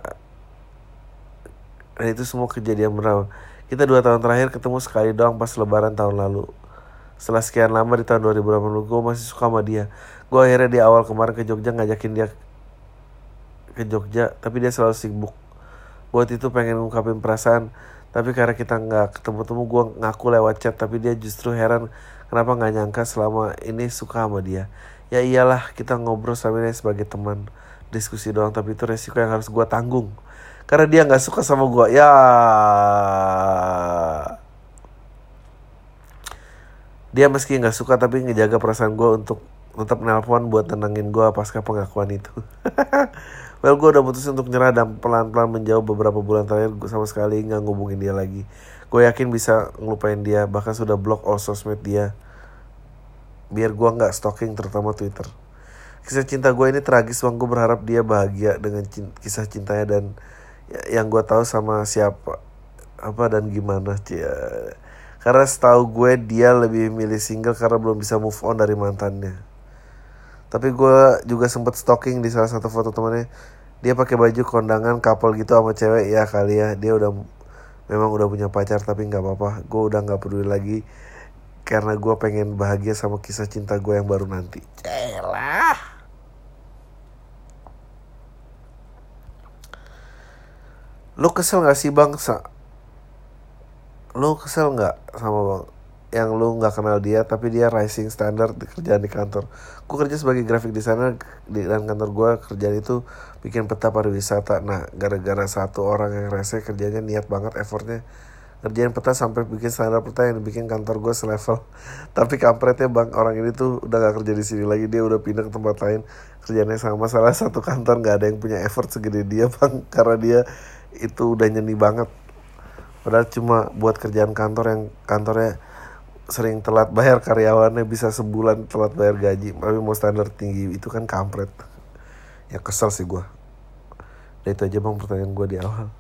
dan itu semua kejadian beneran. Kita dua tahun terakhir ketemu sekali doang pas lebaran tahun lalu. Setelah sekian lama di tahun 2080 gue masih suka sama dia gue akhirnya di awal kemarin ke Jogja ngajakin dia ke Jogja tapi dia selalu sibuk. Buat itu pengen ngungkapin perasaan tapi karena kita nggak ketemu-temu gue ngaku lewat chat tapi dia justru heran kenapa nggak nyangka selama ini suka sama dia? Ya iyalah kita ngobrol sama dia sebagai teman diskusi doang tapi itu resiko yang harus gue tanggung. Karena dia nggak suka sama gue ya. Dia meski nggak suka tapi ngejaga perasaan gue untuk tetap nelpon buat tenangin gue pasca pengakuan itu. Well gue udah putus untuk nyerah dan pelan-pelan menjauh beberapa bulan terakhir gue sama sekali nggak ngubungin dia lagi. Gue yakin bisa ngelupain dia bahkan sudah blok all sosmed dia. Biar gue nggak stalking terutama twitter. Kisah cinta gue ini tragis bang. Gue berharap dia bahagia dengan kisah cintanya dan ya, yang gue tahu sama siapa apa dan gimana cia karena setahu gue dia lebih milih single karena belum bisa move on dari mantannya. Tapi gue juga sempet stalking di salah satu foto temannya. Dia pakai baju kondangan couple gitu sama cewek ya kali ya. Dia udah memang udah punya pacar tapi nggak apa-apa. Gue udah nggak peduli lagi karena gue pengen bahagia sama kisah cinta gue yang baru nanti. Celah. Lo kesel gak sih bang lu kesel nggak sama bang yang lu nggak kenal dia tapi dia rising standard di kerjaan di kantor. Gue kerja sebagai graphic designer di dan kantor gue kerjaan itu bikin peta pariwisata. Nah gara-gara satu orang yang rese kerjanya niat banget effortnya kerjaan peta sampai bikin standar peta yang bikin kantor gue selevel. Tapi kampretnya bang orang ini tuh udah gak kerja di sini lagi dia udah pindah ke tempat lain kerjanya sama salah satu kantor nggak ada yang punya effort segede dia bang karena dia itu udah nyeni banget. Padahal cuma buat kerjaan kantor yang kantornya sering telat bayar karyawannya bisa sebulan telat bayar gaji tapi mau standar tinggi itu kan kampret ya kesel sih gue nah itu aja bang pertanyaan gue di awal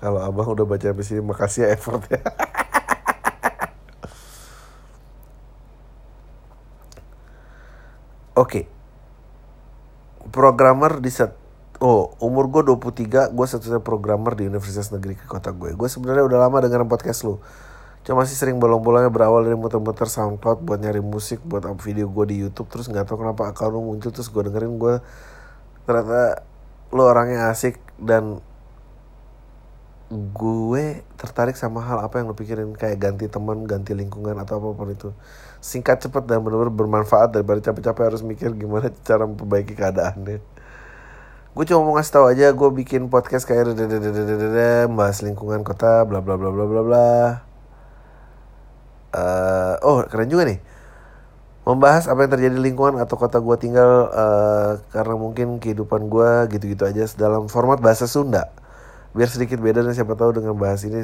kalau abang udah baca habis ini makasih ya effort ya oke okay. programmer di set Oh, umur gue 23, gue satu-satunya programmer di universitas negeri ke kota gue. Gue sebenarnya udah lama dengerin podcast lu. Cuma masih sering bolong-bolongnya berawal dari muter-muter SoundCloud buat nyari musik, buat up video gue di YouTube. Terus nggak tahu kenapa akun lu muncul, terus gue dengerin gue ternyata lu orangnya asik dan gue tertarik sama hal apa yang lo pikirin kayak ganti teman, ganti lingkungan atau apa pun itu. Singkat, cepet dan benar-benar bermanfaat daripada capek-capek harus mikir gimana cara memperbaiki keadaannya gue cuma mau ngasih tahu aja gue bikin podcast kayak bahas lingkungan kota bla bla bla bla bla bla uh, oh keren juga nih membahas apa yang terjadi di lingkungan atau kota gue tinggal uh, karena mungkin kehidupan gue gitu-gitu aja dalam format bahasa Sunda biar sedikit beda dan siapa tahu dengan bahas ini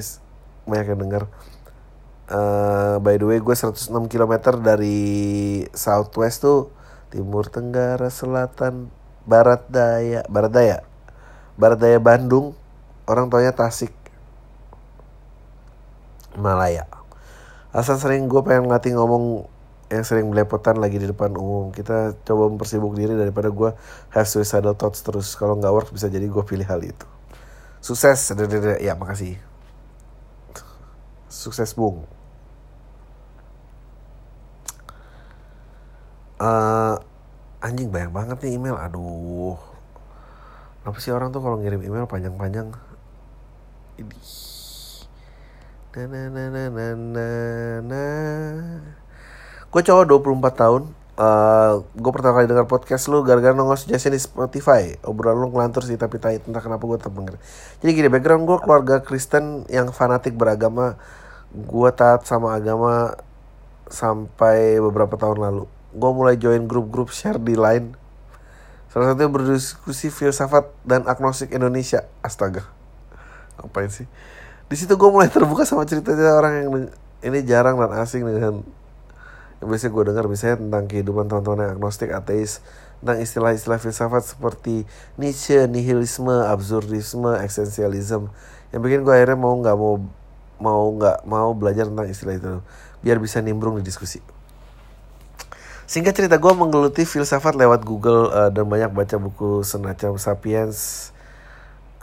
banyak yang dengar uh, by the way gue 106 km dari southwest tuh timur tenggara selatan Barat Daya, Barat Daya. Barat Daya Bandung, orang tuanya Tasik. Malaya. Asal sering gue pengen ngelatih ngomong yang sering belepotan lagi di depan umum. Kita coba mempersibuk diri daripada gue have suicidal thoughts terus. Kalau nggak work bisa jadi gue pilih hal itu. Sukses, ya makasih. Sukses bung. Uh, anjing banyak banget nih email aduh apa sih orang tuh kalau ngirim email panjang-panjang ini na na na na na na gue cowok 24 tahun Uh, gue pertama kali dengar podcast lu gara-gara nongol suggestion di Spotify. Obrolan lu ngelantur sih tapi tai entah kenapa gue tetap denger. Jadi gini background gue keluarga Kristen yang fanatik beragama. Gue taat sama agama sampai beberapa tahun lalu. Gue mulai join grup-grup share di line. Salah satunya berdiskusi filsafat dan agnostik Indonesia. Astaga ngapain sih di situ gue mulai terbuka sama ceritanya orang yang ini jarang dan asing dengan yang biasanya gue dengar misalnya tentang kehidupan teman-teman yang agnostik, ateis, tentang istilah-istilah filsafat seperti Nietzsche, nihilisme, absurdisme, eksistensialisme, yang bikin gue akhirnya mau nggak mau mau nggak mau belajar tentang istilah itu biar bisa nimbrung di diskusi. Singkat cerita gue menggeluti filsafat lewat Google uh, dan banyak baca buku semacam Sapiens,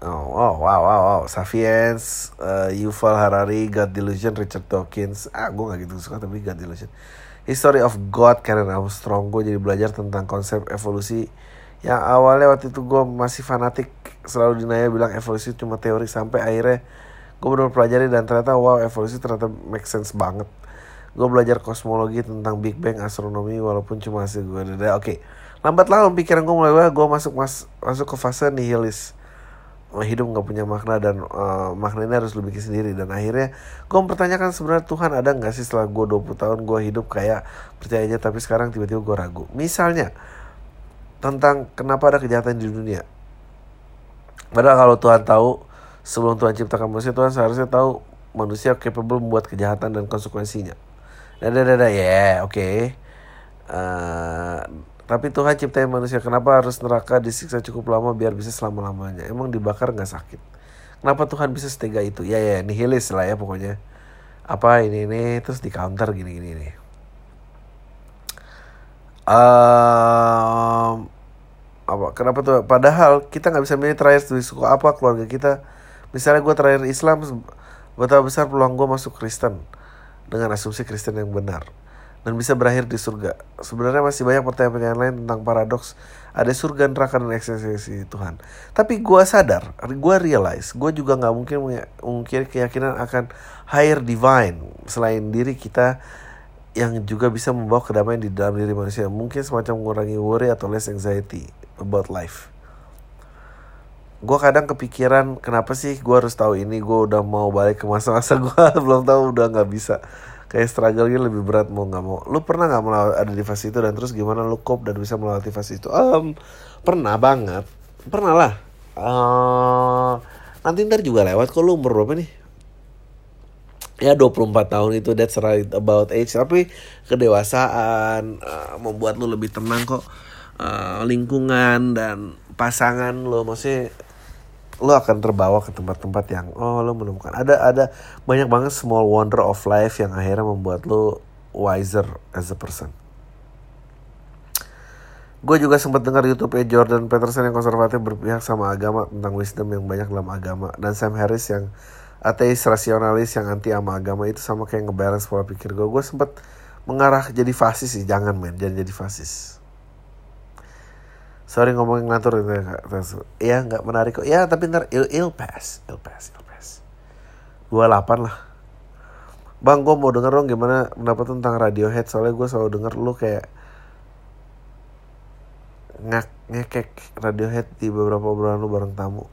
oh, wow wow wow, wow. Sapiens, uh, Yuval Harari, God Delusion, Richard Dawkins. Ah gue gak gitu suka tapi God Delusion. History of God Karen Armstrong gue jadi belajar tentang konsep evolusi yang awalnya waktu itu gue masih fanatik selalu dinaya bilang evolusi cuma teori sampai akhirnya gue benar pelajari dan ternyata wow evolusi ternyata make sense banget gue belajar kosmologi tentang Big Bang astronomi walaupun cuma hasil gue oke okay. lambat laun pikiran gue mulai gue masuk mas masuk ke fase nihilis hidup nggak punya makna dan uh, maknanya harus lebih sendiri. Dan akhirnya gue mempertanyakan sebenarnya Tuhan ada nggak sih setelah gue 20 tahun gue hidup kayak percaya aja tapi sekarang tiba-tiba gue ragu. Misalnya tentang kenapa ada kejahatan di dunia. Padahal kalau Tuhan tahu sebelum Tuhan ciptakan manusia Tuhan seharusnya tahu manusia capable membuat kejahatan dan konsekuensinya. Dan dan ya yeah, oke okay. uh, tapi Tuhan ciptain manusia, kenapa harus neraka disiksa cukup lama biar bisa selama-lamanya? Emang dibakar nggak sakit? Kenapa Tuhan bisa setega itu? Ya ya, nihilis lah ya pokoknya. Apa ini ini terus di counter gini gini nih. Um, apa kenapa tuh padahal kita nggak bisa milih terakhir dari suku apa keluarga kita misalnya gue terakhir Islam betapa besar peluang gue masuk Kristen dengan asumsi Kristen yang benar dan bisa berakhir di surga. Sebenarnya masih banyak pertanyaan-pertanyaan lain tentang paradoks. Ada surga, neraka, dan eksistensi Tuhan. Tapi gue sadar, gue realize, gue juga nggak mungkin mungkin keyakinan akan higher divine selain diri kita yang juga bisa membawa kedamaian di dalam diri manusia. Mungkin semacam mengurangi worry atau less anxiety about life. Gue kadang kepikiran kenapa sih gue harus tahu ini. Gue udah mau balik ke masa-masa gue belum tahu udah nggak bisa kayak struggle-nya lebih berat mau nggak mau. Lu pernah nggak melewati ada di fase itu dan terus gimana lu cope dan bisa melewati fase itu? Um, pernah banget. Pernah lah. Uh, nanti ntar juga lewat kok lu umur berapa nih? Ya 24 tahun itu that's right about age. Tapi kedewasaan uh, membuat lu lebih tenang kok. Uh, lingkungan dan pasangan lo maksudnya lo akan terbawa ke tempat-tempat yang oh lo menemukan. Ada ada banyak banget small wonder of life yang akhirnya membuat lo wiser as a person. Gue juga sempat dengar YouTube nya Jordan Peterson yang konservatif berpihak sama agama tentang wisdom yang banyak dalam agama. Dan Sam Harris yang ateis rasionalis yang anti sama agama itu sama kayak ngebalance pola pikir gue. Gue sempat mengarah jadi fasis sih, jangan men, jangan jadi fasis sorry ngomongin ngatur itu ya iya nggak menarik kok. Ya tapi ntar il il pass il pass il pass. Dua delapan lah. Bang gue mau denger dong gimana pendapat tentang Radiohead. Soalnya gue selalu denger lu kayak ngak ngekek Radiohead di beberapa bulan lu bareng tamu.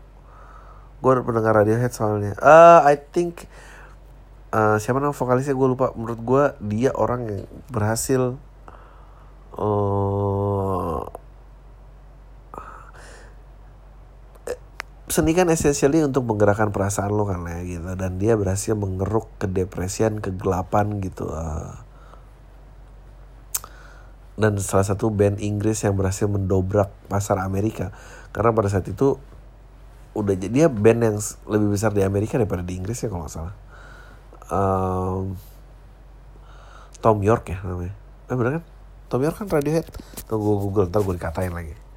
Gue pendengar Radiohead soalnya. Uh, I think uh, siapa nama vokalisnya? Gue lupa. Menurut gue dia orang yang berhasil uh, seni kan essentially untuk menggerakkan perasaan lo kan ya gitu. Dan dia berhasil mengeruk kedepresian kegelapan gitu uh. dan salah satu band Inggris yang berhasil mendobrak pasar Amerika. Karena pada saat itu udah jadi band yang lebih besar di Amerika daripada di Inggris ya kalau nggak salah. Um, Tom York ya namanya. Eh bener kan? Tom York kan Radiohead. Tunggu Google ntar gue dikatain lagi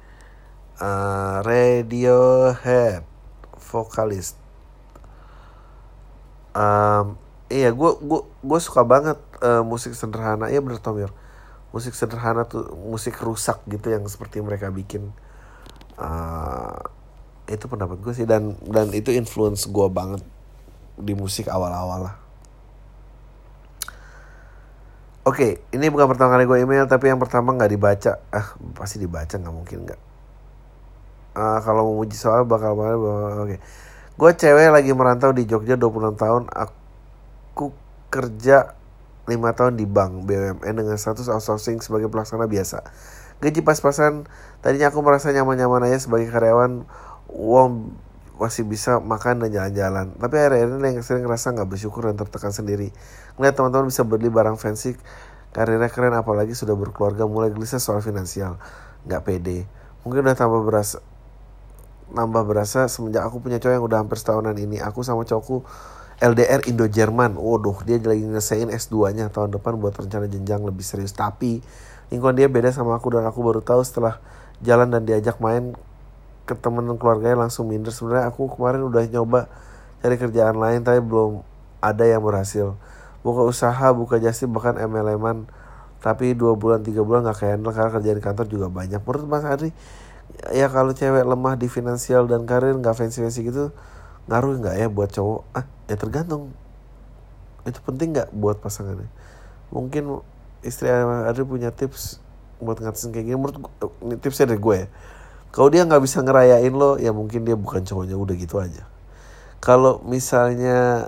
uh, Radiohead vokalis um, iya gue gue gue suka banget uh, musik sederhana. Ya bener Tom York musik sederhana tuh musik rusak gitu yang seperti mereka bikin. Uh, itu pendapat gue sih. Dan dan itu influence gue banget di musik awal-awal lah. Oke, ini bukan pertama kali gue email, tapi yang pertama nggak dibaca. Ah, pasti dibaca nggak mungkin nggak. Ah, kalau mau uji soal bakal banget. Oke, gue cewek lagi merantau di Jogja 26 tahun. Aku kerja 5 tahun di bank BUMN dengan status outsourcing sebagai pelaksana biasa. Gaji pas-pasan, tadinya aku merasa nyaman-nyaman aja sebagai karyawan. Uang masih bisa makan dan jalan-jalan. Tapi akhir-akhir ini yang sering ngerasa nggak bersyukur dan tertekan sendiri. Ngeliat teman-teman bisa beli barang fancy, karirnya keren apalagi sudah berkeluarga mulai gelisah soal finansial. Nggak pede. Mungkin udah tambah berasa nambah berasa semenjak aku punya cowok yang udah hampir setahunan ini. Aku sama cowokku LDR Indo-Jerman. Waduh, dia lagi ngesein S2-nya tahun depan buat rencana jenjang lebih serius. Tapi lingkungan dia beda sama aku dan aku baru tahu setelah jalan dan diajak main ke temen keluarganya langsung minder sebenarnya aku kemarin udah nyoba cari kerjaan lain tapi belum ada yang berhasil buka usaha buka jasa bahkan MLM-an tapi dua bulan tiga bulan nggak kayak karena kerjaan kantor juga banyak menurut Mas Adri ya kalau cewek lemah di finansial dan karir nggak fancy fancy gitu ngaruh nggak ya buat cowok ah ya tergantung itu penting nggak buat pasangannya mungkin istri Adri punya tips buat ngatasin kayak gini menurut ini tipsnya dari gue ya kalau dia nggak bisa ngerayain lo, ya mungkin dia bukan cowoknya udah gitu aja. Kalau misalnya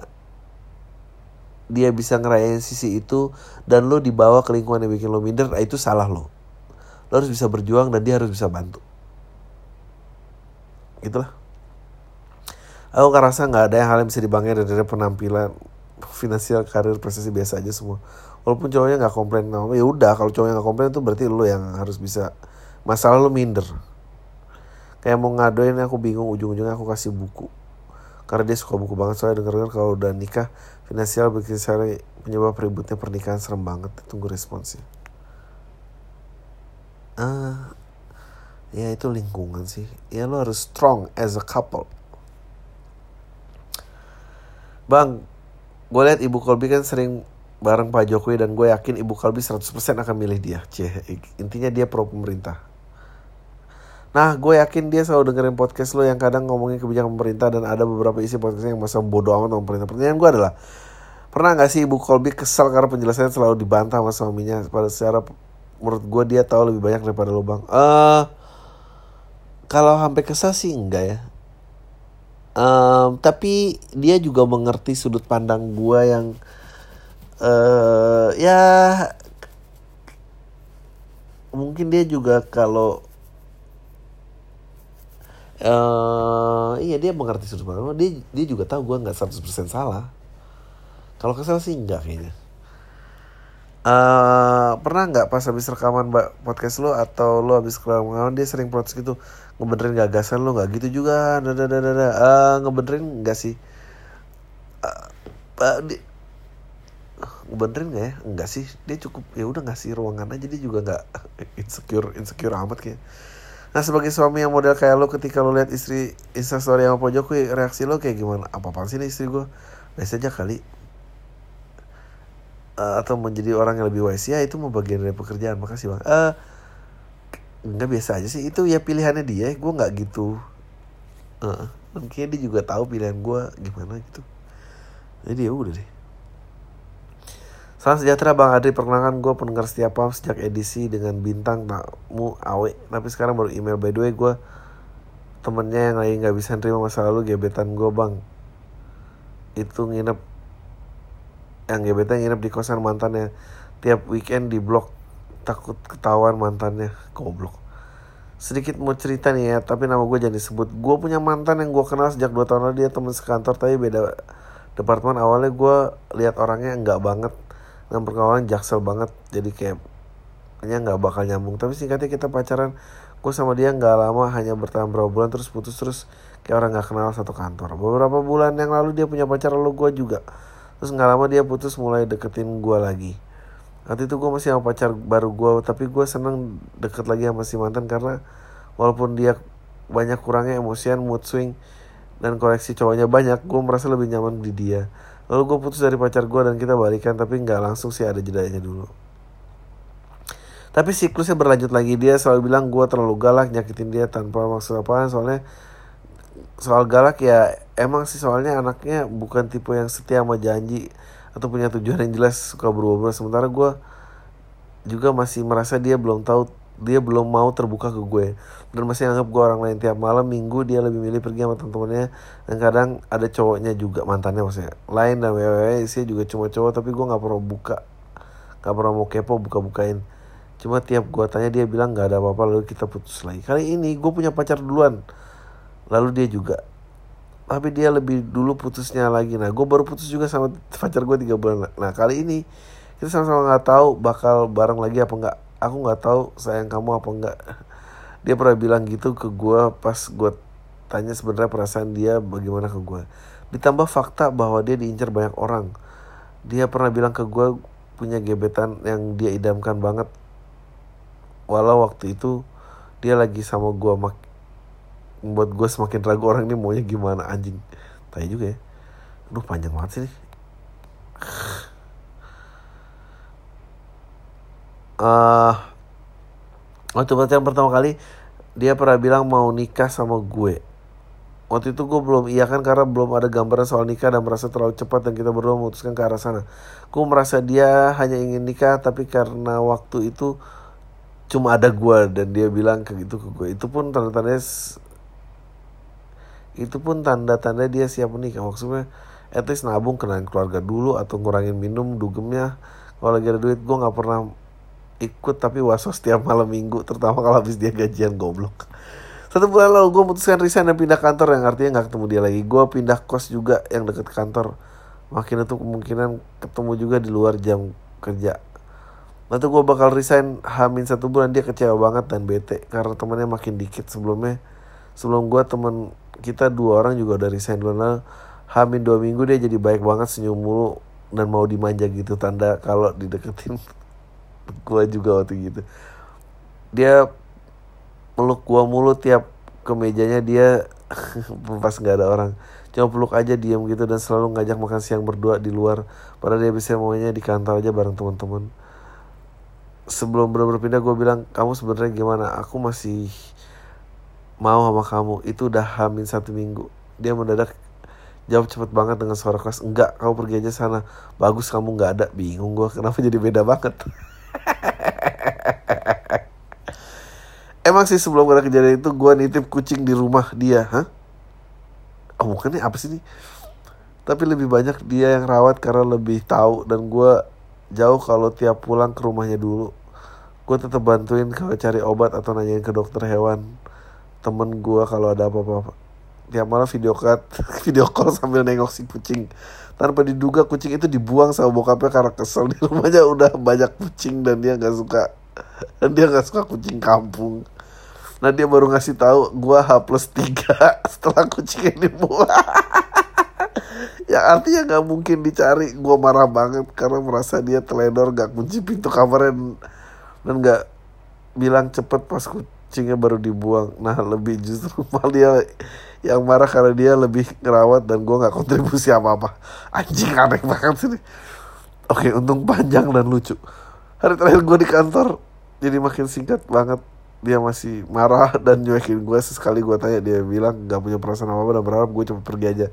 dia bisa ngerayain sisi itu dan lo dibawa ke lingkungan yang bikin lo minder, nah itu salah lo. Lo harus bisa berjuang dan dia harus bisa bantu. Itulah. Aku ngerasa nggak ada yang hal yang bisa dibanggain dari penampilan finansial karir prestasi biasa aja semua. Walaupun cowoknya nggak komplain, ya udah kalau cowoknya nggak komplain itu berarti lo yang harus bisa masalah lo minder kayak mau ngadoin aku bingung ujung-ujungnya aku kasih buku karena dia suka buku banget soalnya denger kalau udah nikah finansial bikin saya penyebab ributnya pernikahan serem banget tunggu responsnya ah ya itu lingkungan sih ya lo harus strong as a couple bang gue lihat ibu Kolbi kan sering bareng Pak Jokowi dan gue yakin ibu Kolbi 100% akan milih dia Cie, intinya dia pro pemerintah Nah, gue yakin dia selalu dengerin podcast lo yang kadang ngomongin kebijakan pemerintah dan ada beberapa isi podcastnya yang masa bodoh amat sama pemerintah. Pertanyaan gue adalah, pernah gak sih Ibu Colby kesal karena penjelasannya selalu dibantah sama suaminya? Pada secara menurut gue dia tahu lebih banyak daripada lo bang. Eh, uh, kalau sampai kesal sih enggak ya. Um, tapi dia juga mengerti sudut pandang gue yang uh, ya mungkin dia juga kalau uh, iya dia mengerti sudut pandang dia dia juga tahu gue nggak 100% salah. Kalau kesal sih enggak kayaknya. Uh, pernah nggak pas habis rekaman podcast lo atau lo habis rekaman dia sering protes gitu ngebenerin gagasan lo nggak gitu juga. Dada dada dada uh, ngebenerin nggak sih? Uh, uh, di, ngebenerin gak ya? Enggak sih. Dia cukup ya udah ngasih ruangan aja. Dia juga nggak insecure insecure amat kayak. Nah sebagai suami yang model kayak lo ketika lo lihat istri instastory sama pojok reaksi lo kayak gimana? Apa apaan sih nih istri gue? Biasa aja kali. Uh, atau menjadi orang yang lebih wise. Ya itu mau bagian dari pekerjaan. Makasih bang. Uh, nggak biasa aja sih itu ya pilihannya dia. Gue nggak gitu. Uh, mungkin dia juga tahu pilihan gue gimana gitu. Jadi ya udah deh. Salam sejahtera Bang Adri, perkenalkan gue pendengar setiap pam sejak edisi dengan bintang tamu awe. Tapi sekarang baru email by the way gue temennya yang lagi nggak bisa nerima masa lalu gebetan gue bang. Itu nginep yang gebetan nginep di kosan mantannya tiap weekend di blok takut ketahuan mantannya. Goblok. Sedikit mau cerita nih ya tapi nama gue jangan disebut. Gue punya mantan yang gue kenal sejak 2 tahun lalu dia teman sekantor tapi beda departemen. Awalnya gue lihat orangnya enggak banget. Dengan perkawalan jaksel banget jadi kayak hanya nggak bakal nyambung. Tapi singkatnya kita pacaran gue sama dia nggak lama hanya bertahan berapa bulan terus putus terus kayak orang nggak kenal satu kantor. Beberapa bulan yang lalu dia punya pacar lalu gue juga. Terus nggak lama dia putus mulai deketin gue lagi waktu itu gue masih sama pacar baru gue tapi gue seneng deket lagi sama si mantan karena walaupun dia banyak kurangnya emosian mood swing dan koleksi cowoknya banyak gue merasa lebih nyaman di dia. Lalu gue putus dari pacar gue dan kita balikan tapi nggak langsung sih ada jedanya dulu. Tapi siklusnya berlanjut lagi. Dia selalu bilang gue terlalu galak nyakitin dia tanpa maksud apa soalnya soal galak ya emang sih soalnya anaknya bukan tipe yang setia sama janji atau punya tujuan yang jelas suka berubah-ubah sementara gue juga masih merasa dia belum tahu dia belum mau terbuka ke gue. Dan masih anggap gue orang lain tiap malam minggu dia lebih milih pergi sama teman-temannya. Dan kadang ada cowoknya juga mantannya maksudnya. Lain dan wewe sih juga cuma cowok tapi gue nggak pernah buka. Nggak pernah mau kepo buka-bukain. Cuma tiap gue tanya dia bilang nggak ada apa-apa lalu kita putus lagi. Kali ini gue punya pacar duluan. Lalu dia juga tapi dia lebih dulu putusnya lagi. Nah gue baru putus juga sama pacar gue tiga bulan. Nah kali ini kita sama-sama nggak tahu bakal bareng lagi apa nggak. Aku nggak tahu sayang kamu apa enggak dia pernah bilang gitu ke gue pas gue tanya sebenarnya perasaan dia bagaimana ke gue ditambah fakta bahwa dia diincar banyak orang. Dia pernah bilang ke gue punya gebetan yang dia idamkan banget. Walau waktu itu dia lagi sama gue membuat gue semakin ragu orang ini maunya gimana anjing. Tanya juga ya. Aduh panjang banget sih nih uh, waktu pacaran pertama kali dia pernah bilang mau nikah sama gue. Waktu itu gue belum iya kan karena belum ada gambaran soal nikah dan merasa terlalu cepat dan kita berdua memutuskan ke arah sana. Gue merasa dia hanya ingin nikah tapi karena waktu itu cuma ada gue dan dia bilang kayak gitu ke gue itu pun tanda-tandanya itu pun tanda-tanda dia siap menikah. Maksudnya at least nabung kenalin keluarga dulu atau ngurangin minum dugemnya kalau lagi ada duit gue nggak pernah ikut tapi waso setiap malam minggu terutama kalau habis dia gajian goblok. Satu bulan lalu gue memutuskan resign dan pindah kantor yang artinya nggak ketemu dia lagi. Gue pindah kos juga yang deket kantor. Makin itu kemungkinan ketemu juga di luar jam kerja. Nanti gue bakal resign hamin satu bulan dia kecewa banget dan bete karena temannya makin dikit. Sebelumnya sebelum gue temen kita dua orang juga udah resign lalu hamin dua minggu dia jadi baik banget senyum mulu dan mau dimanja gitu tanda kalau dideketin gue juga waktu gitu. Dia peluk gua mulu tiap ke mejanya dia pas nggak ada orang cuma peluk aja diam gitu dan selalu ngajak makan siang berdua di luar padahal dia bisa maunya di kantor aja bareng teman-teman. Sebelum benar-benar pindah gue bilang kamu sebenarnya gimana? Aku masih mau sama kamu itu udah hamin satu minggu dia mendadak jawab cepet banget dengan suara keras enggak kamu pergi aja sana bagus kamu nggak ada bingung gue kenapa jadi beda banget Emang sih sebelum ada kejadian itu gue nitip kucing di rumah dia, hah? Oh bukan nih apa sih ini? Tapi lebih banyak dia yang rawat karena lebih tahu dan gue jauh kalau tiap pulang ke rumahnya dulu. Gue tetap bantuin kalau cari obat atau nanyain ke dokter hewan temen gue kalau ada apa-apa. Tiap malam video call, video call sambil nengok si kucing. Tanpa diduga kucing itu dibuang sama bokapnya karena kesel di rumahnya udah banyak kucing dan dia nggak suka dan dia nggak suka kucing kampung Nah dia baru ngasih tahu gue H plus 3 setelah kucing ini buang. ya artinya nggak mungkin dicari. Gue marah banget karena merasa dia teledor gak kunci pintu kamarnya dan nggak bilang cepet pas kucingnya baru dibuang. Nah lebih justru mal dia yang marah karena dia lebih ngerawat dan gue nggak kontribusi apa apa. Anjing aneh banget sih. Oke untung panjang dan lucu. Hari terakhir gue di kantor jadi makin singkat banget dia masih marah dan nyuekin gue sesekali gue tanya dia bilang gak punya perasaan apa apa dan berharap gue cepet pergi aja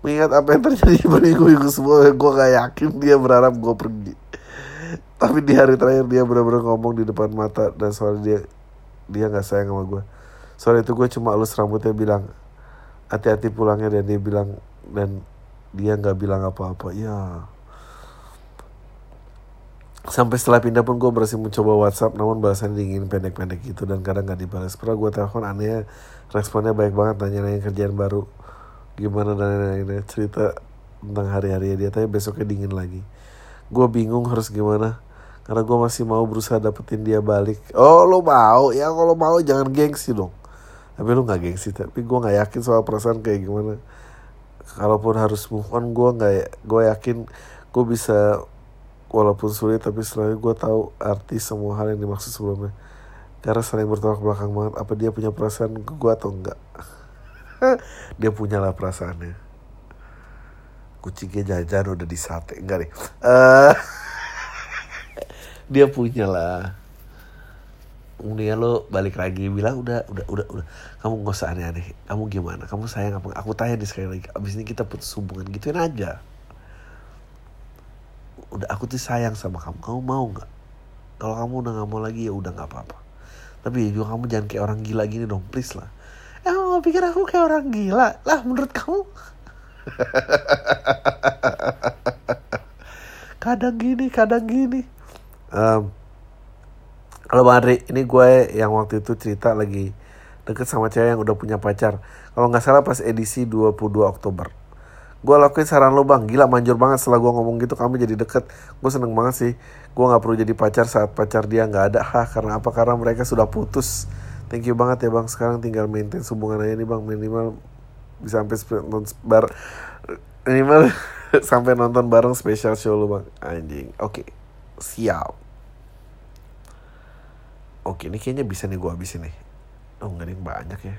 mengingat apa yang terjadi berminggu-minggu semua gue gak yakin dia berharap gue pergi tapi di hari terakhir dia benar-benar ngomong di depan mata dan soal dia dia nggak sayang sama gue soal itu gue cuma halus rambutnya bilang hati-hati pulangnya dan dia bilang dan dia nggak bilang apa-apa. Ya. Sampai setelah pindah pun gue berhasil mencoba WhatsApp namun balasannya dingin pendek-pendek gitu dan kadang nggak dibalas pernah gue telepon aneh responnya baik banget nanya-nanya kerjaan baru gimana dan lain-lain cerita tentang hari-hari dia tapi besoknya dingin lagi. Gue bingung harus gimana karena gue masih mau berusaha dapetin dia balik. Oh lo mau? Ya kalau mau jangan gengsi dong. Tapi lo nggak gengsi tapi gue nggak yakin soal perasaan kayak gimana. Kalaupun harus move on gue nggak gue yakin gue bisa walaupun sulit tapi selalu gue tahu arti semua hal yang dimaksud sebelumnya. Karena saling bertolak belakang banget apa dia punya perasaan ke gue atau enggak dia punya lah perasaannya. Kucingnya jajan udah disate. Enggak nih uh, dia punya lah. Kemudian lo balik lagi bilang udah udah udah udah. Kamu nggak usah aneh-aneh. Kamu gimana? Kamu sayang apa aku tanya nih sekali lagi abis ini kita putus hubungan gituin aja. Udah aku tuh sayang sama kamu. Kamu mau nggak? Kalau kamu udah nggak mau lagi ya udah nggak apa-apa. Tapi ya juga kamu jangan kayak orang gila gini dong please lah. Emang mau pikir aku kayak orang gila? Lah menurut kamu? Kadang gini kadang gini um, kalau Bang Adri ini gue yang waktu itu cerita lagi deket sama cewek yang udah punya pacar. Kalau nggak salah pas edisi 22 Oktober. Gue lakuin saran lo bang. Gila manjur banget setelah gue ngomong gitu kamu jadi deket. Gue seneng banget sih. Gue nggak perlu jadi pacar saat pacar dia nggak ada. Hah karena apa? Karena mereka sudah putus. Thank you banget ya bang. Sekarang tinggal maintain hubungan aja nih bang. Minimal bisa sampai nonton bar minimal sampai nonton bareng special show lo bang. Anjing. Oke. Okay. siap oke ini kayaknya bisa nih gue habisin nih. Oh nggak yang banyak ya.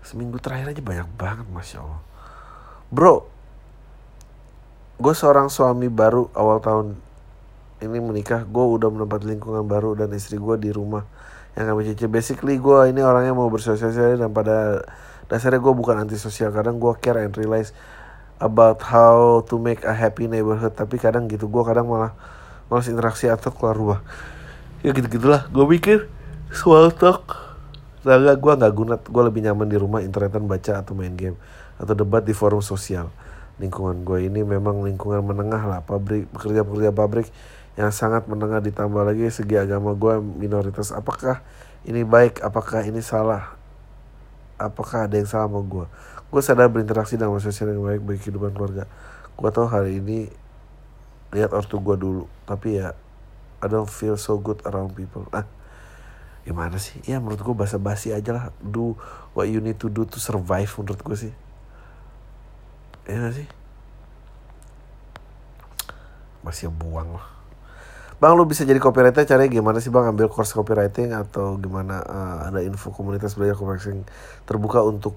Seminggu terakhir aja banyak banget masya allah. Bro gue seorang suami baru awal tahun ini menikah. Gue udah menempati lingkungan baru dan istri gue di rumah yang kami cici basically gue ini orangnya mau bersosialisasi dan pada dasarnya gue bukan antisosial. Kadang gue care and realize about how to make a happy neighborhood. Tapi kadang gitu gue kadang malah malas interaksi atau keluar rumah ya gitu gitulah gue mikir small talk Nah, gue nggak guna, gue lebih nyaman di rumah internetan baca atau main game atau debat di forum sosial. Lingkungan gue ini memang lingkungan menengah lah, pabrik, pekerja-pekerja pabrik yang sangat menengah ditambah lagi segi agama gue minoritas. Apakah ini baik? Apakah ini salah? Apakah ada yang salah sama gue? Gue sadar berinteraksi dengan sosial yang baik bagi kehidupan keluarga. Gue tahu hari ini lihat ortu gue dulu, tapi ya I don't feel so good around people. Ah, gimana sih? Ya menurut gue basa-basi aja lah. Do what you need to do to survive menurut gue sih. Ya gak sih? Masih buang lah. Bang lu bisa jadi copywriter caranya gimana sih bang ambil course copywriting atau gimana uh, ada info komunitas belajar copywriting terbuka untuk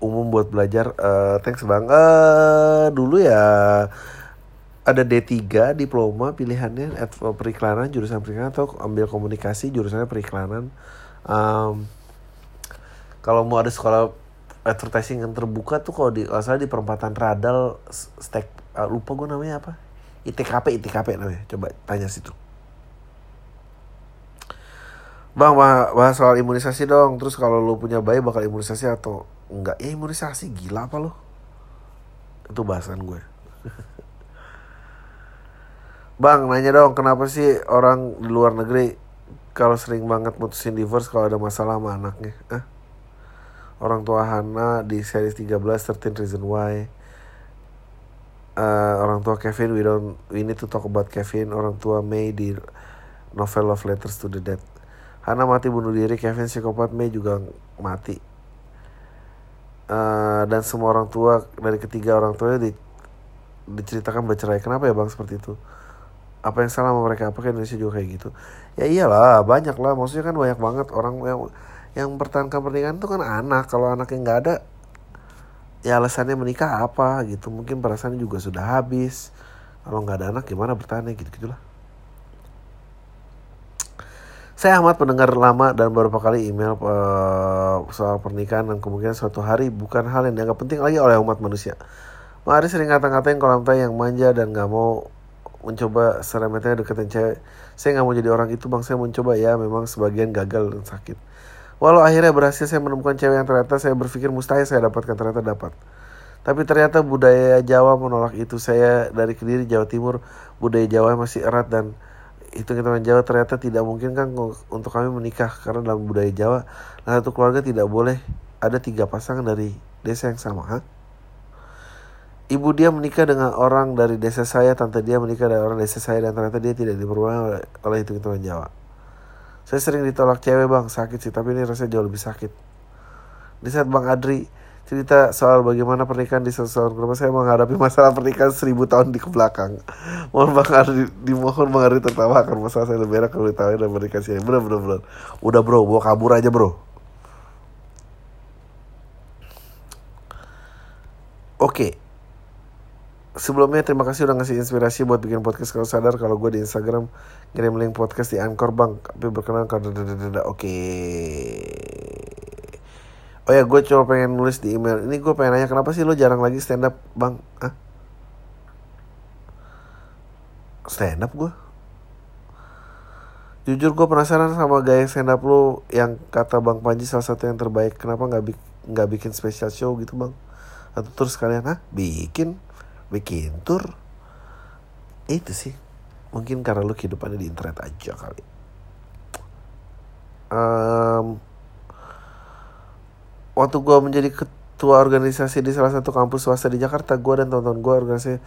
umum buat belajar uh, thanks bang uh, dulu ya ada D3 diploma pilihannya at periklanan jurusan periklanan atau ambil komunikasi jurusannya periklanan. Um, kalau mau ada sekolah advertising yang terbuka tuh kalau di salah di perempatan Radal stek uh, lupa gue namanya apa? ITKP ITKP namanya. Coba tanya situ. Bang bahas soal imunisasi dong. Terus kalau lu punya bayi bakal imunisasi atau enggak? Ya imunisasi gila apa lo itu bahasan gue Bang nanya dong kenapa sih orang di luar negeri kalau sering banget mutusin divorce kalau ada masalah sama anaknya? Ah orang tua Hana di series 13 13 Reason Why. Uh, orang tua Kevin we don't we need to talk about Kevin. Orang tua May di novel Love Letters to the Dead. Hana mati bunuh diri Kevin psikopat May juga mati. Uh, dan semua orang tua dari ketiga orang tuanya di, diceritakan bercerai. Kenapa ya bang seperti itu apa yang salah sama mereka? Apakah Indonesia juga kayak gitu? Ya iyalah banyak lah. Maksudnya kan banyak banget orang yang yang pertahankan pernikahan itu kan anak. Kalau anaknya nggak ada ya alasannya menikah apa gitu. Mungkin perasaannya juga sudah habis. Kalau nggak ada anak gimana bertahan gitu gitulah. Saya amat pendengar lama dan beberapa kali email uh, soal pernikahan dan kemungkinan suatu hari bukan hal yang dianggap penting lagi oleh umat manusia. Mari sering ngata-ngatain kalau yang manja dan nggak mau mencoba seremetnya deketin cewek. Saya nggak mau jadi orang itu bang, saya mencoba ya memang sebagian gagal dan sakit. Walau akhirnya berhasil saya menemukan cewek yang ternyata saya berpikir mustahil saya dapatkan ternyata dapat. Tapi ternyata budaya Jawa menolak itu. Saya dari Kediri, Jawa Timur, budaya Jawa masih erat dan hitung-hitungan Jawa ternyata tidak mungkin kan untuk kami menikah karena dalam budaya Jawa nah satu keluarga tidak boleh ada tiga pasangan dari desa yang sama. Ha? Ibu dia menikah dengan orang dari desa saya, tante dia menikah dengan orang desa saya dan ternyata dia tidak diperbolehkan oleh hitung-hitungan Jawa. Saya sering ditolak cewek bang, sakit sih, tapi ini rasanya jauh lebih sakit. Di saat Bang Adri cerita soal bagaimana pernikahan di sesuatu tahun saya menghadapi masalah pernikahan seribu tahun di ke belakang. Mohon Bang Adri, dimohon Bang Adri tertawa akan masalah saya lebih enak kalau ditawain dan menikah sih. Bener, bener, bener. Udah bro, bawa kabur aja bro. Oke, okay sebelumnya terima kasih udah ngasih inspirasi buat bikin podcast kalau sadar. Kalau gue di Instagram ngirim link podcast di Anchor bang. Tapi berkenan kalau oke. Oh ya gue coba pengen nulis di email. Ini gue pengen nanya kenapa sih lo jarang lagi stand up bang? Ah stand up gue Jujur gue penasaran sama gaya stand up lu yang kata Bang Panji salah satu yang terbaik. Kenapa nggak bi nggak bikin special show gitu bang? Atau terus kalian ah bikin bikin tour? Itu sih. Mungkin karena lu kehidupannya di internet aja kali. Um, waktu gue menjadi ketua organisasi di salah satu kampus swasta di Jakarta, gue dan teman-teman gue organisasi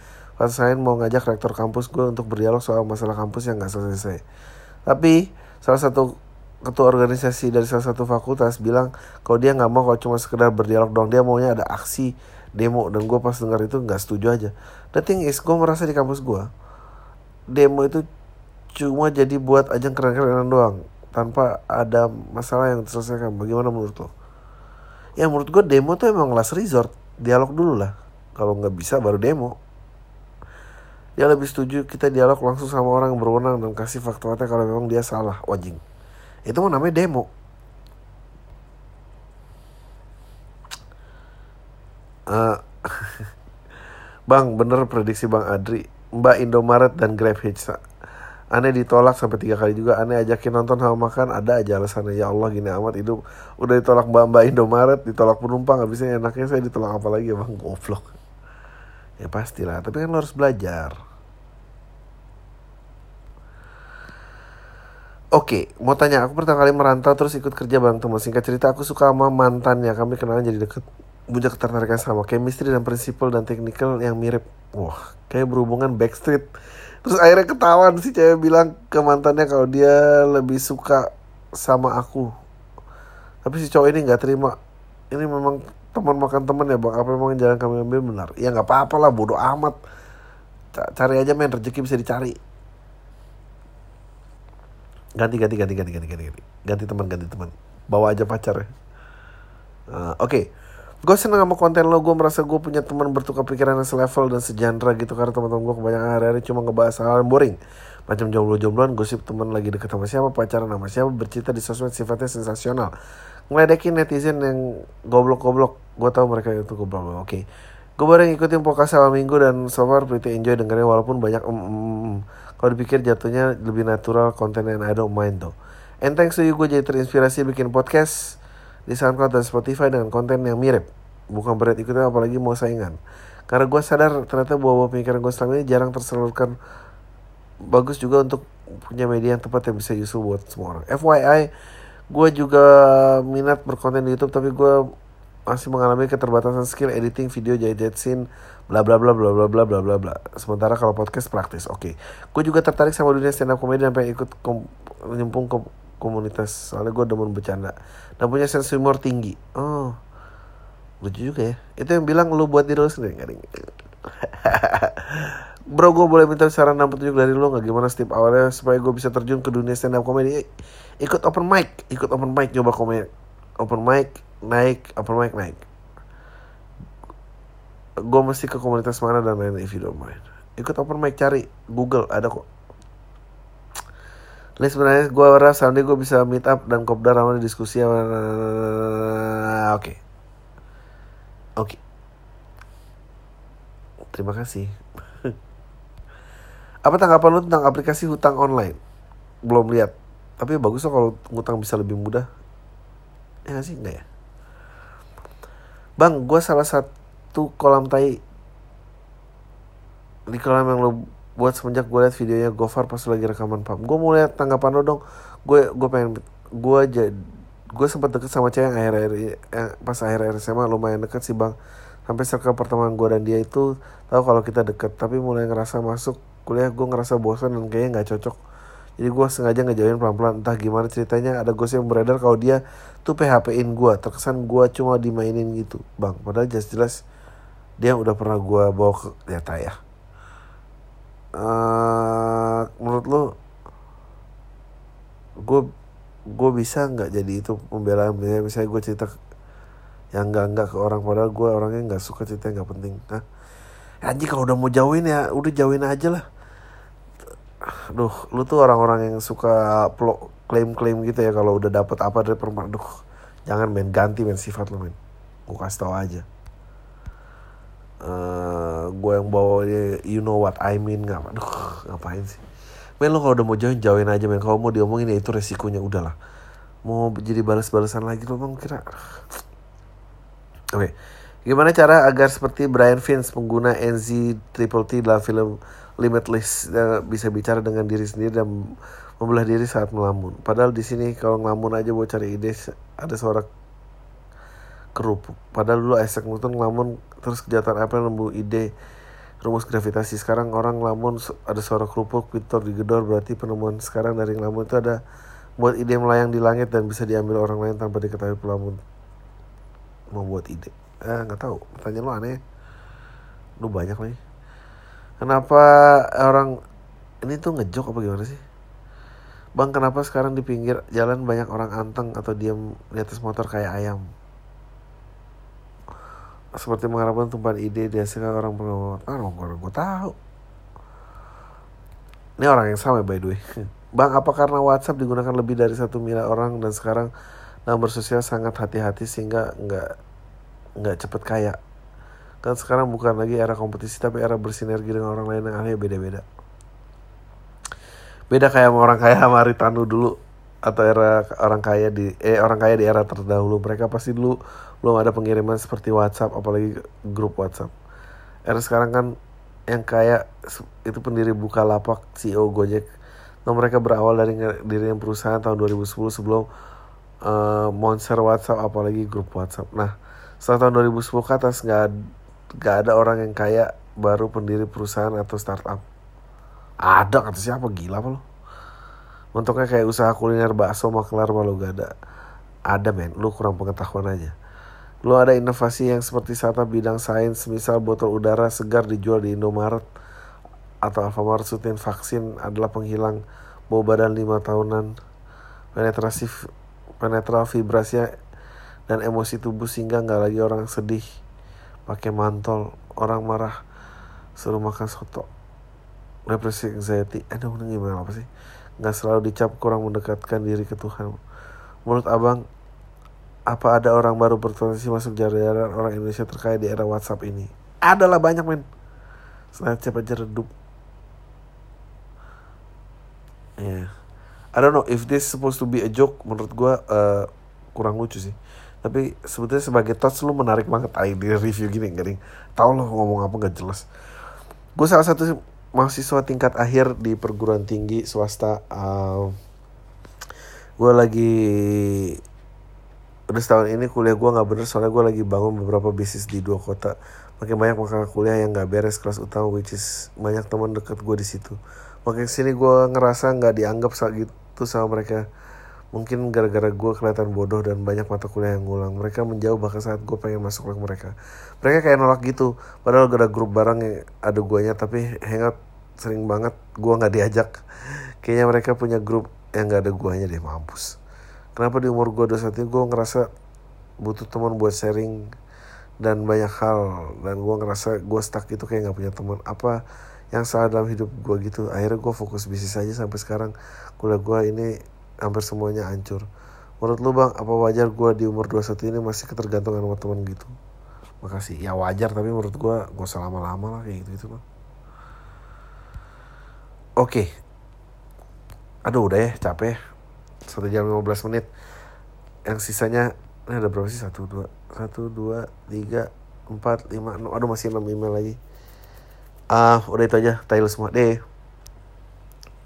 saya mau ngajak rektor kampus gue untuk berdialog soal masalah kampus yang nggak selesai. Tapi salah satu ketua organisasi dari salah satu fakultas bilang kalau dia nggak mau kalau cuma sekedar berdialog dong dia maunya ada aksi demo dan gue pas dengar itu nggak setuju aja. The thing is gue merasa di kampus gue demo itu cuma jadi buat ajang keren-kerenan doang tanpa ada masalah yang diselesaikan. Bagaimana menurut lo? Ya menurut gue demo tuh emang last resort. Dialog dulu lah. Kalau nggak bisa baru demo. Dia lebih setuju kita dialog langsung sama orang yang berwenang dan kasih fakta-fakta kalau memang dia salah, wajing. Itu mau namanya demo. Uh, bang, bener prediksi Bang Adri. Mbak Indomaret dan Grab Hitch. Aneh ditolak sampai tiga kali juga. Aneh ajakin nonton sama makan. Ada aja alasannya. Ya Allah gini amat hidup. Udah ditolak Mbak Mbak Indomaret. Ditolak penumpang. Habisnya enaknya saya ditolak apa lagi ya bang. Goblok. Ya pastilah. Tapi kan lo harus belajar. Oke, mau tanya, aku pertama kali merantau terus ikut kerja bareng teman. Singkat cerita, aku suka sama mantannya. Kami kenalan jadi deket punya ketertarikan sama chemistry dan prinsipal dan technical yang mirip. Wah kayak berhubungan backstreet. Terus akhirnya ketahuan si cewek bilang ke mantannya kalau dia lebih suka sama aku. Tapi si cowok ini nggak terima. Ini memang teman makan teman ya bang. Apa memang jalan kami ambil benar? Ya nggak apa-apa lah bodoh amat. Cari aja main rezeki bisa dicari. Ganti ganti ganti ganti ganti ganti ganti. Teman ganti teman. Bawa aja pacar. Ya uh, oke. okay gue seneng sama konten lo gue merasa gue punya teman bertukar pikiran yang selevel dan sejantra gitu karena teman-teman gue kebanyakan hari-hari cuma ngebahas hal yang boring. Macam jomblo-jombloan gosip teman lagi deket sama siapa pacaran sama siapa bercerita di sosmed sifatnya sensasional. Ngeledekin netizen yang goblok-goblok. Gue tahu mereka itu goblok oke. Okay. gue baru ngikutin podcast selama minggu dan so far pretty enjoy dengerin walaupun banyak mm, mm, kalau dipikir jatuhnya lebih natural konten yang I don't mind tuh and thanks to you gue jadi terinspirasi bikin podcast di SoundCloud dan Spotify dengan konten yang mirip. Bukan berat ikutnya apalagi mau saingan. Karena gue sadar ternyata bahwa pemikiran gue selama ini jarang tersalurkan. Bagus juga untuk punya media yang tepat yang bisa useful buat semua orang. FYI gue juga minat berkonten di YouTube tapi gue masih mengalami keterbatasan skill editing video jahit scene bla bla bla bla bla bla bla bla bla. Sementara kalau podcast praktis oke. Okay. gue juga tertarik sama dunia stand up comedy sampai ikut kom nyempung ke komunitas. Soalnya gue demen bercanda dan punya sense humor tinggi. Oh. Lucu juga ya. Itu yang bilang lu buat diri lu sendiri gak Bro gue boleh minta saran dan petunjuk dari lo nggak? Gimana step awalnya supaya gue bisa terjun ke dunia stand up comedy ikut open mic. Ikut open mic coba komedi. Open mic naik. Open mic naik. Gue mesti ke komunitas mana dan lain if you don't mind. Ikut open mic cari. Google ada kok Ini sebenarnya gue rasa nanti gue bisa meet up dan kopdar sama diskusi oke. Okay. oke. Okay. terima kasih. Apa tanggapan lu tentang aplikasi hutang online? Belum lihat. Tapi bagus loh kalau hutang bisa lebih mudah. Ya sih? Enggak ya? Bang gue salah satu kolam tai. Di kolam yang lo buat semenjak gue liat videonya Gofar pas lagi rekaman pam gue mau lihat tanggapan lo dong. Gue gue pengen gue aja gue sempat deket sama cewek yang akhir-akhir yang pas akhir-akhir SMA lumayan deket sih bang. Sampai circle pertemuan gue dan dia itu tahu kalau kita deket tapi mulai ngerasa masuk kuliah gue ngerasa bosan dan kayaknya nggak cocok. Jadi gue sengaja ngejauhin pelan-pelan entah gimana ceritanya. Ada gosip yang beredar kalau dia tuh PHP-in gue terkesan gue cuma dimainin gitu bang. Padahal jelas-jelas dia udah pernah gue bawa ke data ya uh, menurut lo gue gue bisa nggak jadi itu pembelaan misalnya gue cerita yang enggak enggak ke orang padahal gue orangnya nggak suka cerita nggak penting nah anjing kalau udah mau jauhin ya udah jauhin aja lah Duh, lu tuh orang-orang yang suka klaim-klaim gitu ya kalau udah dapet apa dari perempuan. Duh, jangan main ganti main sifat lu main. Gue kasih tau aja uh, gue yang bawa you know what I mean nggak aduh ngapain sih? Men lo kalau udah mau join join aja men. Kalau mau diomongin ya itu resikonya udahlah. Mau jadi balas-balasan lagi lo bang kira oke gimana cara agar seperti Brian Vince pengguna NZ Triple T dalam film Limitless eh, bisa bicara dengan diri sendiri dan membelah diri saat melamun? Padahal di sini kalau ngelamun aja buat cari ide ada suara kerupuk padahal dulu Isaac Newton ngelamun terus kejahatan apa yang nemu ide rumus gravitasi. Sekarang orang ngelamun ada suara kerupuk Victor digedor berarti penemuan sekarang dari ngelamun itu ada buat ide melayang di langit dan bisa diambil orang lain tanpa diketahui pelamun membuat ide. Eh nggak tahu. Pertanyaan lu aneh. Lu banyak nih kenapa orang ini tuh ngejok apa gimana sih? Bang kenapa sekarang di pinggir jalan banyak orang anteng atau diam di atas motor kayak ayam seperti mengharapkan tumpahan ide dihasilkan orang pengamat ah orang gue tahu. Ini orang yang sama by the way. Bang apa karena WhatsApp digunakan lebih dari satu miliar orang dan sekarang dalam bersosial sangat hati-hati sehingga nggak nggak cepet kaya? Kan sekarang bukan lagi era kompetisi tapi era bersinergi dengan orang lain yang akhirnya beda-beda. Beda kayak sama orang kaya sama Aritanu dulu atau era orang kaya di eh orang kaya di era terdahulu. Mereka pasti dulu belum ada pengiriman seperti WhatsApp apalagi grup WhatsApp. Era sekarang kan yang kaya itu pendiri Bukalapak CEO Gojek. Nah mereka berawal dari diri yang perusahaan tahun 2010 sebelum uh, monster WhatsApp apalagi grup WhatsApp. Nah setelah tahun 2010 ke atas nggak nggak ada orang yang kaya baru pendiri perusahaan atau startup. Ada kata siapa? Gila apa lo Untungnya kayak usaha kuliner bakso maklar malu gak ada. Ada men. Lu kurang pengetahuan aja Lu ada inovasi yang seperti startup bidang sains, misal botol udara segar dijual di Indomaret atau Alfamart Sutin vaksin adalah penghilang bau badan lima tahunan, penetrasi penetral vibrasi dan emosi tubuh sehingga nggak lagi orang sedih pakai mantol, orang marah suruh makan soto, depresi anxiety, aduh ini gimana apa sih? Nggak selalu dicap kurang mendekatkan diri ke Tuhan. Menurut abang, apa ada orang baru berpotensi masuk jajaran orang Indonesia terkait di era WhatsApp ini? Adalah banyak men. Snapchat aja redup. Yeah. I don't know if this supposed to be a joke. Menurut gue uh, kurang lucu sih. Tapi sebetulnya sebagai touch lu menarik banget aja di review gini gering. Tahu lo ngomong apa gak jelas. Gue salah satu mahasiswa tingkat akhir di perguruan tinggi swasta. Uh, gue lagi udah setahun ini kuliah gue nggak bener soalnya gue lagi bangun beberapa bisnis di dua kota. Makin banyak makanan kuliah yang nggak beres kelas utama which is banyak teman dekat gue di situ. Makin sini gue ngerasa nggak dianggap saat gitu sama mereka. Mungkin gara-gara gue kelihatan bodoh dan banyak mata kuliah yang ngulang. Mereka menjauh bahkan saat gue pengen masuk ke mereka. Mereka kayak nolak gitu. Padahal gak ada grup bareng yang ada guanya tapi hangout sering banget gue nggak diajak. Kayaknya mereka punya grup yang gak ada guanya deh mampus kenapa di umur gue 21 gue ngerasa butuh teman buat sharing dan banyak hal. Dan gue ngerasa gue stuck gitu kayak nggak punya teman. Apa yang salah dalam hidup gue gitu? Akhirnya gue fokus bisnis aja sampai sekarang. Kuliah gue ini hampir semuanya hancur. Menurut lu bang apa wajar gue di umur 21 ini masih ketergantungan sama teman gitu? Makasih. Ya wajar tapi menurut gue gue selama lama lah kayak gitu gitu bang. Oke. Aduh udah ya capek satu jam 15 menit. Yang sisanya ini ada berapa sih? Satu dua satu dua tiga empat lima aduh masih enam email lagi. Ah uh, udah itu aja tail semua. Deh